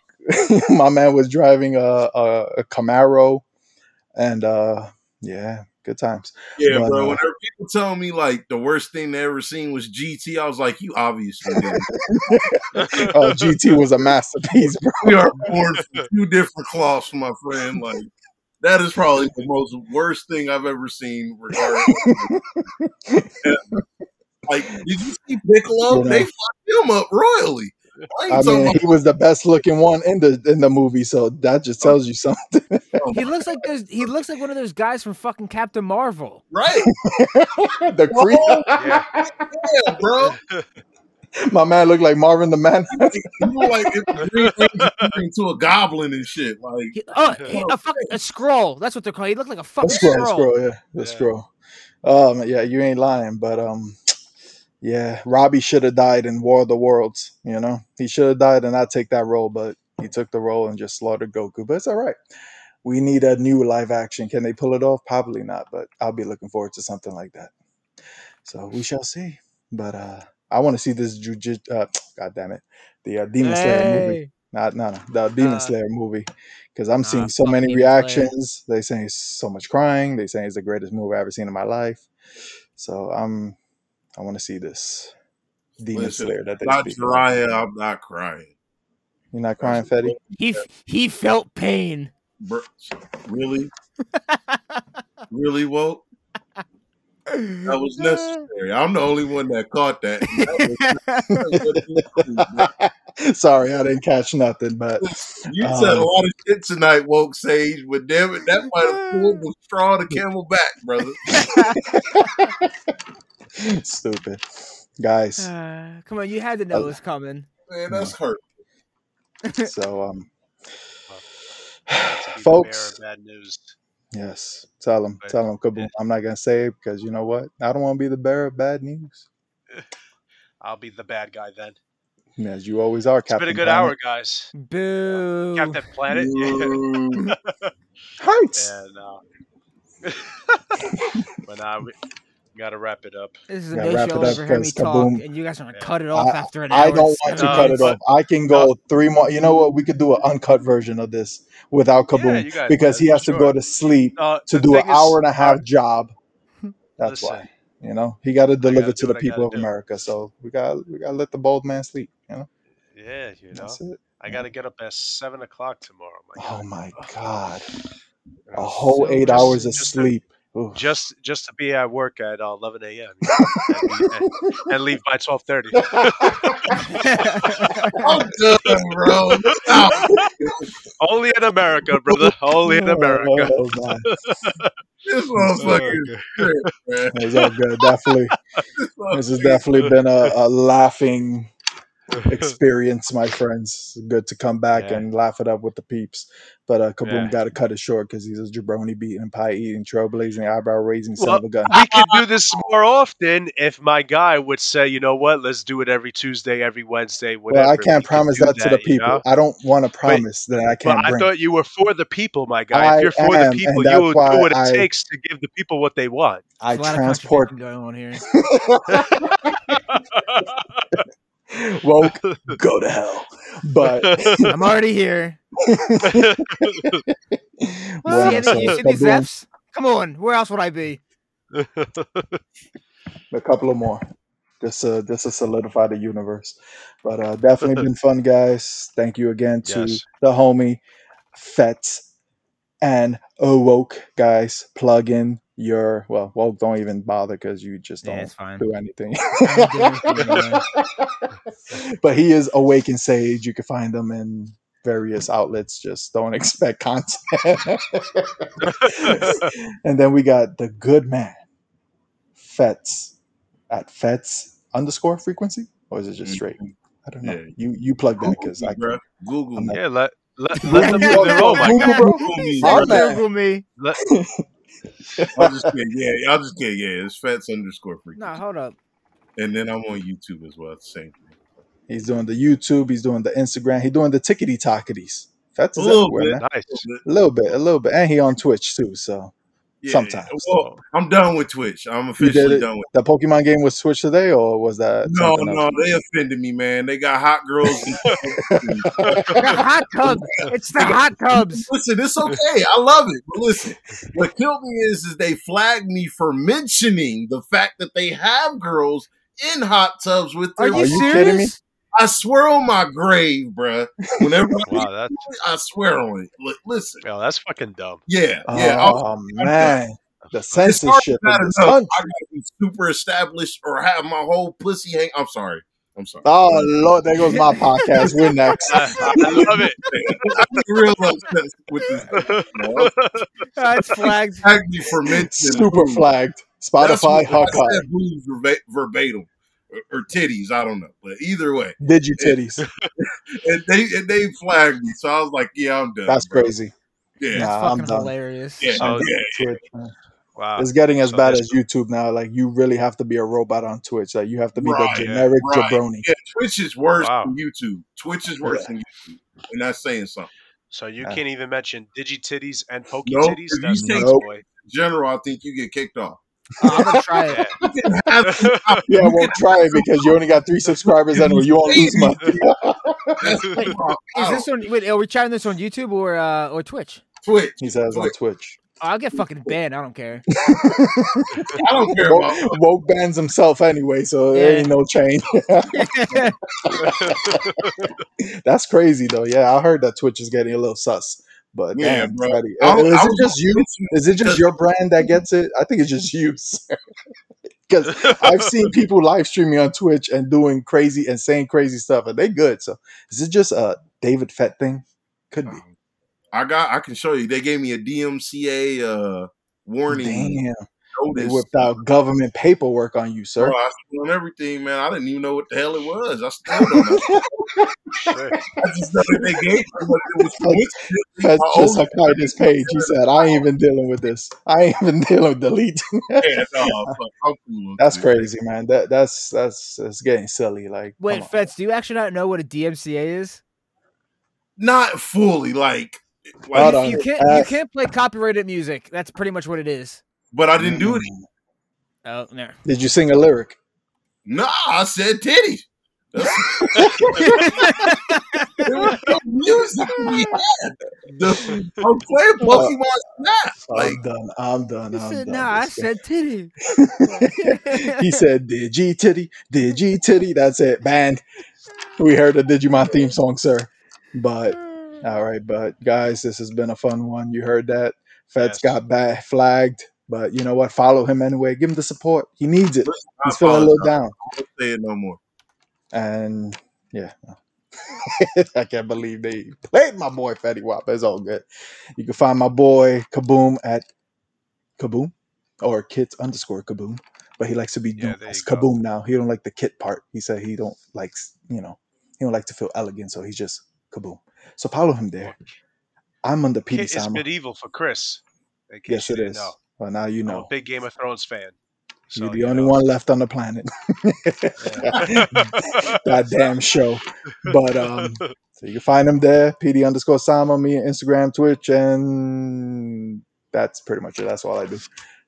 my man was driving a, a, a Camaro, and uh, yeah, good times. Yeah, But, bro. uh, Whenever people tell me like the worst thing they ever seen was GT, I was like, you obviously did. Oh, GT was a masterpiece, bro. we are born from two different cloths, my friend. Like that is probably the most worst thing I've ever seen. Regarding, like, did you see Piccolo? You know. They fucked him up royally. I I mean, he was the best looking one in the in the movie, so that just oh. tells you something. Oh he looks like those. He looks like one of those guys from fucking Captain Marvel. right, the creep. Yeah. yeah, bro. My man looked like Marvin the Man. Like, you know, like if the Green Ranger turned into a goblin and shit. Like, oh, he- a fucking a Skrull. That's what they're called. He looked like a A fucking Skrull, Skrull. Skrull, yeah, the Yeah. Skrull. Um, yeah, you ain't lying, but um, yeah, Robbie should have died in War of the Worlds. You know, he should have died and not take that role, but he took the role and just slaughtered Goku. But it's all right. We need a new live action. Can they pull it off? Probably not, but I'll be looking forward to something like that. So we shall see. But uh, I want to see this jujitsu. Uh, God damn it, the uh, Demon Slayer movie. Hey. Not no no the Demon Uh, Slayer movie because I'm nah, seeing so many Demon Slayer. reactions. They saying it's so much crying. They saying it's the greatest movie I've ever seen in my life. So I'm I want to see this Demon listen, Slayer that they not speak. about. Jiraiya, I'm not crying. You're not crying, Fetty? He f- he felt pain. Bro, really, really woke. That was necessary. I'm the only one that caught that. That was- Sorry, I didn't catch nothing, but you said a Um, lot of shit tonight, woke sage, but damn it, that might have pulled the straw to camel back, brother. stupid guys. Uh, come on, you had to know it was coming. Man, that's hurt. So um, To be the bearer folks. bad news. Yes, tell them, But, tell them, kaboom. yeah. I'm not gonna say it because you know what? I don't want to be the bearer of bad news. I'll be the bad guy then. As you always are, It's Captain. been a good Planet. hour, guys. Boo. Captain Planet. Yeah. Ooh. Hurts. And uh, but now we gotta wrap it up. This is a Yeah, no-show it up, ever hear me 'cause talk, kaboom. and you guys are gonna Yeah. cut it off I- after an hour. I don't want to No, cut it off. I can go three more. You know what? We could do an uncut version of this without Kaboom you guys because he has to go to sleep Uh, to do an hour and a half job. That's listen, why. You know, he got to deliver gotta the people of do. America. So we got we got to let the bold man sleep. You know, Yeah, you know, that's it. I gotta get up at seven o'clock tomorrow. My Oh God. my god, a whole so eight just- hours of just sleep. Ooh. just just to be at work at uh, 11 a.m. you know, and, and- and leave by 12:30. I'm done, bro. Stop. Only in America, brother. Only in America. Oh, man. This motherfucker is. It's all good. Definitely, this has definitely been a, a laughing experience, my friends. Good to come back Yeah. and laugh it up with the peeps. But uh, Kaboom Yeah. got to cut it short because he's a jabroni beating, and pie eating, trailblazing, eyebrow raising son of a gun. we could do this more often if my guy would say, you know what, let's do it every Tuesday, every Wednesday, whatever. Well, I can't We promise do that to the you people. know? I don't want to promise that I can't I bring. thought you were for the people, my guy. I if you're for am, the people, you will do what it I- takes to give the people what they want. I There's a lot of transport going on here. woke. Go to hell. But I'm already here. Bueno, see, any, so you see these Kaboom, Fs? Come on, where else would I be? a couple of more. Just to just to solidify the universe. But uh definitely been fun, guys. Thank you again to Yes. the homie Fets and oh, Awoke guys. Plug in your well, woke don't even bother because you just don't it's fine. do anything. I don't do anything anyway. but he is awake and Sage. You can find him in various outlets. Just don't expect content. and then we got the good man, Fets, at Fets underscore frequency, or is it just mm-hmm. straight? I don't know. Yeah. You you plug that because me, I bro. Google I'm not- yeah, let let, let them Google, do their own, my Google, guy. Google me, My bro. man. Google me. Let, I'll just kidding. Yeah, y'all just kidding. Yeah, it's Fats underscore freak. No, hold up. And then I'm on YouTube as well. The same thing. He's doing the YouTube. He's doing the Instagram. He's doing the tickety tocketies. Fets A little everywhere, bit. nice. A little bit, a little bit, and he on Twitch too. So Yeah, Sometimes. Well, I'm done with Twitch. I'm You officially did it. done with. The Pokemon game was Switch today, or was that No, no, else? they offended me, man. They got hot girls. The hot tubs. It's the hot tubs. listen, it's okay. I love it. But listen, what killed me is, is they flagged me for mentioning the fact that they have girls in hot tubs with Are their. you you kidding me? Serious? I swear on my grave, bruh. Whenever Wow, that's I swear on it. Li- Listen, yo, that's fucking dumb. yeah, yeah. I was- Oh man, the It's hard censorship not in this country. I gotta be super established or have my whole pussy hang. I'm sorry. I'm sorry. Oh Lord, there goes my podcast. We're next. I, I love it. I'm real upset with this. No, it's flagged. Tag me for mentioning Super flagged. Spotify, what- I Hawkeye. said boobs verba- verbatim or, or titties. I don't know, but either way, Did you titties? and they and they flagged me. So I was like, yeah, I'm done. That's bro. crazy. Yeah, Nah, I'm Fucking done. hilarious. yeah, oh, So- I'm yeah. Twitch. Wow. It's getting as So bad this- as YouTube now. Like you really have to be a robot on Twitch. Like you have to be Right, the generic right. jabroni. Yeah, Twitch is worse Wow. than YouTube. Twitch is worse Yeah. than YouTube, and that's saying something. So you Yeah. can't even mention digi titties and pokey Nope. titties. If you say- Nope. In general, I think you get kicked off. Uh, I'm gonna try it. Yeah. You can have to- Yeah, well, try it because you only got three subscribers anyway. You won't lose money. Wait. Is this on? Wait, are we trying this on YouTube or uh, or Twitch? Twitch? He says on Twitch. Oh, I'll get fucking banned. I don't care. I don't care Woke, about. woke bans himself anyway, so there ain't no change. That's crazy though. Yeah, I heard that Twitch is getting a little sus. But Yeah, damn, bro. I- is it just you? Is it just your brand that gets it? I think it's just you, Because I've seen people live streaming on Twitch and doing crazy and saying crazy stuff, and they good. So is it just a David Fett thing? Could be. I got. I can show you. They gave me a DMCA uh, warning Damn, they notice. whipped out government paperwork on you, sir. Bro, I still on everything, man. I didn't even know what the hell it was. I still don't know. I just know that they gave me what it was. coincidentally That's my just old- Hakai this page. He said, "I ain't even dealing with this. I ain't even dealing with deleting." Yeah, no, cool That's Twitch. crazy, man. That that's that's that's getting silly. Like, Wait, come on. Fets, do you actually not know what a DMCA is? Not fully, like, like. You can't you can't play copyrighted music. That's pretty much what it is. But I didn't do it. Mm. Oh no. Did you sing a lyric? Nah, I said titties. That's, was no music to had. The, I'm playing Pokemon Snap. Like, I'm done. I'm done. He I'm said, done. "Nah, I said titty." he said, "Digi titty, Digi titty." That's it. Band. We heard the Digimon theme song, sir. But all right, but guys, this has been a fun one. You heard that. Feds Yes. got bad flagged, but you know what? Follow him anyway. Give him the support. He needs it. He's feeling a little down. I won't say it no more. And yeah, I can't believe they played my boy Fatty Wap. It's all good. You can find my boy Kaboom at Kaboom or Kit underscore Kaboom. But he likes to be Yeah, you go. Kaboom now. He don't like the Kit part. He said he don't like you know he don't like to feel elegant, so he's just Kaboom. So follow him there. I'm under PD Kit is Sama. medieval for Chris. Yes, it is. Know. Well, now you I'm know. a big Game of Thrones fan. So, You're the you only know. one left on the planet. that damn show. But um, so you can find him there, PD underscore Sama, me on Instagram, Twitch, and that's pretty much it. That's all I do.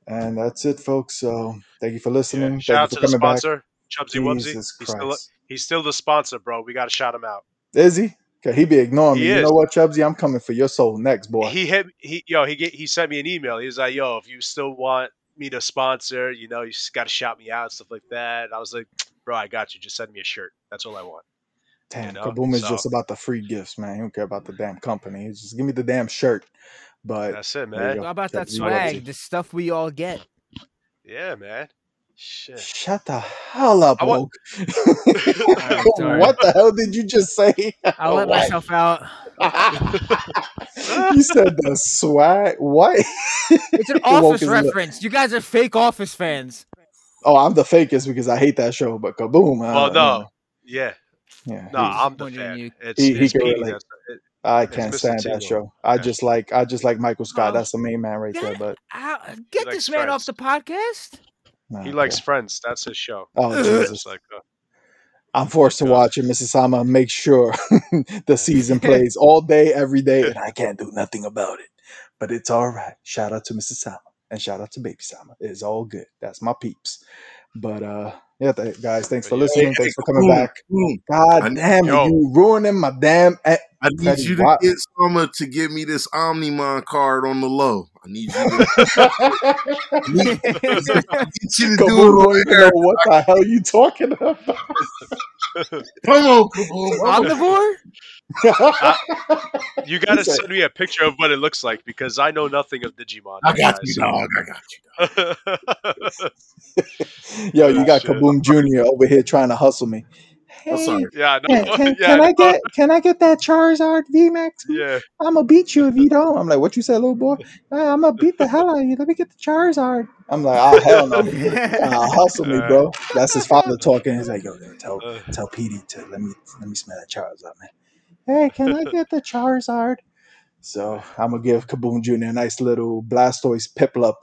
And that's it, folks. So thank you for listening. Yeah. Shout out thank to you the for coming sponsor, Chubsy back. Wubsy. Jesus He's still, he's still the sponsor, bro. We got to shout him out. Is he? Okay, he be ignoring He me. You know what, Chubsy? I'm coming for your soul next, boy. He hit he yo he get, he sent me an email. He was like, "Yo, if you still want me to sponsor, you know, you just got to shout me out, and stuff like that." And I was like, "Bro, I got you. Just send me a shirt. That's all I want." Damn, you uh, know, Kaboom is so- just about the free gifts, man. He don't care about the damn company. He's just give me the damn shirt. But That's it, man. How about that swag? The stuff we all get. Yeah, man. Shit. shut the hell up, I want- woke. what the hell did you just say? I'll let What? myself out. you said the swag. What? It's an office is reference. You guys are fake office fans. Oh, I'm the fakest because I hate that show. But kaboom! uh, Well, no. Yeah. yeah, No, I'm the Disappointed fan. you. It's, He- he it's can relate. It, I can't Mr. stand that Tingle. show. I Yeah. just like I just like Michael Scott. Oh. That's the main man right there. But Ow, get likes this man off the podcast. Nah, He likes okay. Friends. That's his show. Oh Jesus! like, uh, I'm forced to watch it, Mrs. Sama. Make sure the season plays all day, every day, and I can't do nothing about it. But it's all right. Shout out to Mrs. Sama. And shout out to Baby Sama. It's all good. That's my peeps. But uh yeah, th- guys, thanks for But yeah. listening. Hey, Thanks for coming boom, back. boom. God I- damn it, Yo. you ruining my damn e- I need Teddy, you to why- get Summer to give me this Omnimon card on the low. I need you to get you to do Kaboom don't it. even know what the hell are you talking about. Come on, Kaboom. Omnivore? You gotta send me a picture of what it looks like because I know nothing of Digimon. I got guys. you, dog. I got you. Yo, you got Kaboom Jr. over here trying to hustle me. I'm Hey, sorry. yeah, no, Can, can, yeah, can I no, get can I get that Charizard VMAX? Yeah, I'm gonna beat you if you don't. I'm like, what you said, little boy? I'm gonna beat the hell out of you. Let me get the Charizard. I'm like, oh hell no. Uh, hustle me, bro. That's his father talking. He's like, yo, yo, tell Uh. tell Petey to let me let me smell that Charizard, man. Hey, can I get the Charizard? So I'm gonna give Kaboom Jr. a nice little Blastoise Piplup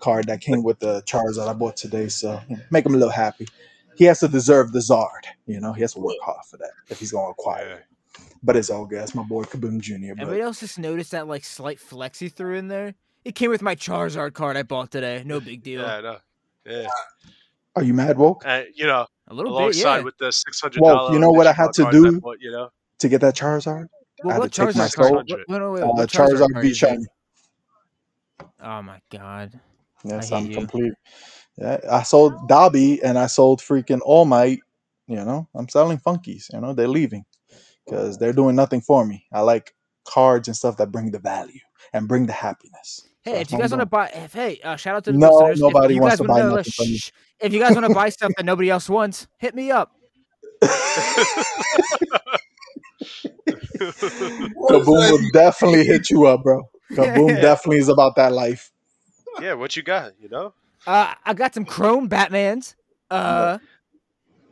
card that came with the Charizard I bought today. So make him a little happy. He has to deserve the Zard. You know, he has to work hard for that if he's gonna acquire yeah. it. But it's all good. That's my boy Kaboom Jr. Everybody But else just noticed that like slight flex he threw in there. It came with my Charizard card I bought today. No big deal. yeah, no, yeah. are you mad, woke? And you know, A little bit, yeah. with the six hundred Well, dollars. you know what I had to do? you know, To get that Charizard? I Well, had what to take my Charizard card? soul. What, what, wait, Uh, what Charizard card V? Shiny. Oh my god. Yes, hate I'm you. complete. Yeah, I sold Dobby and I sold freaking All Might. You know, I'm selling Funkies. You know, they're leaving because they're doing nothing for me. I like cards and stuff that bring the value and bring the happiness. Hey, that's if you guys want to buy, if, hey, uh, shout out to the No, listeners. nobody if you wants guys to wanna buy know- nothing from me. If you guys want to buy stuff that nobody else wants, hit me up. Kaboom will definitely hit you up, bro. Kaboom Yeah. definitely is about that life. yeah. What you got? You know, Uh, I got some Chrome Batmans. Uh,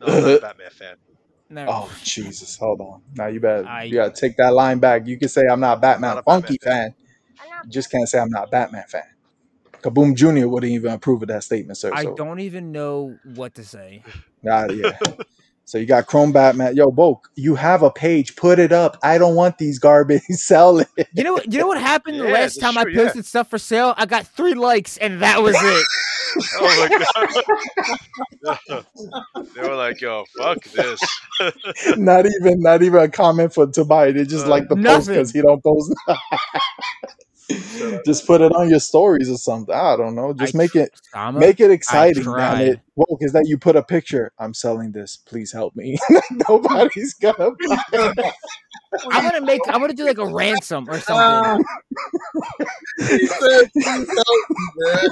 no, I'm not a Batman fan. no. Oh Jesus! Hold on. Now you better I- you gotta take that line back. You can say I'm not a Batman Not a funky Batman fan. You just can't say I'm not a Batman fan. Kaboom Jr. wouldn't even approve of that statement, sir. I so, don't even know what to say. Ah, yeah. so you got Chrome Batman. Yo, Boke, you have a page. Put it up. I don't want these garbage. Sell it. You know, you know what happened the Yeah, last that's time I true, yeah. posted stuff for sale? I got three likes, and that was it. Oh my god. they were like, "Yo, fuck this." not even, not even a comment for to buy it. They just Uh, like the post because he don't post. Just put it on your stories or something. I don't know. Just I make tr- it Sama, make it exciting, damn it. Woke is that you put a picture. I'm selling this. Please help me. Nobody's gonna buy it. I'm gonna make. I'm gonna do like a ransom or something. Ah. He said, "Please help me, man."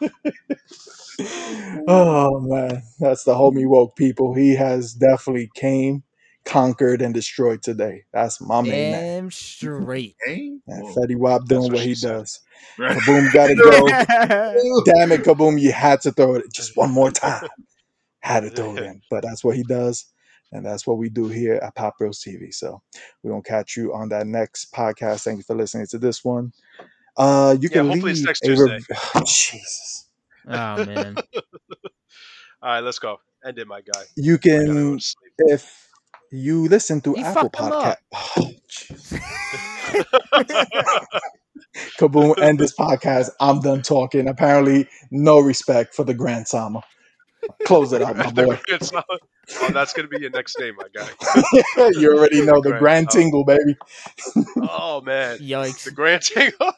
oh man, that's the homie woke people. He has definitely came, conquered, and destroyed today. That's my main man. Damn straight. Hey? And Fetty Wap doing what what, he said. does. Right. Kaboom gotta go. Damn it, Kaboom, you had to throw it just one more time. Had to throw it in. But that's what he does. And that's what we do here at Pop Bros TV. So we're gonna catch you on that next podcast. Thank you for listening to this one. Uh you Yeah, can hopefully it's leave next a Tuesday. rev- oh, Jesus. Oh man. All right, let's go. End it, my guy. You I gotta go can to sleep. if you listen through You Apple Podcast. Oh. Kaboom, end this podcast. I'm done talking. Apparently, no respect for the Grand Sama. Close it out, my boy. Oh, that's gonna be your next name, my guy. you already know the Grand Grand Sama. Tingle, baby. Oh man, Yikes. the Grand Tingle.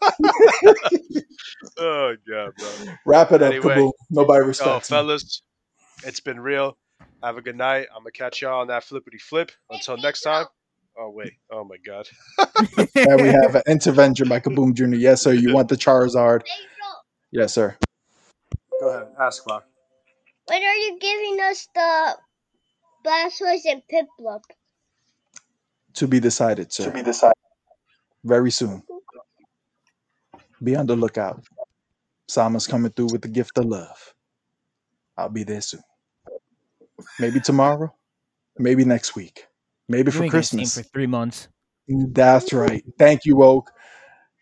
oh god, bro. Wrap it up, Anyway. Kaboom. Nobody Yo, respects me. fellas, it's been real. Have a good night. I'm gonna catch y'all on that flippity flip. Until next time. Oh wait. Oh my god. And we have an intervention by Kaboom Jr. Yes, sir. You want the Charizard? Yes, sir. Go ahead. Ask Bob. When are you giving us the Blastoise and Piplup? To be decided, sir. To be decided. Very soon. Be on the lookout. Sama's coming through with the gift of love. I'll be there soon. Maybe tomorrow. Maybe next week. Maybe You for ain't gonna see him Christmas. for three months. That's right. Thank you, Oak.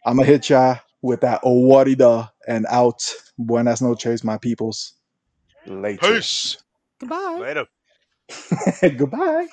I'm going to hit ya with that Owarida and out. Buenas noches, my peoples. Later. Peace. Goodbye. Later. Goodbye.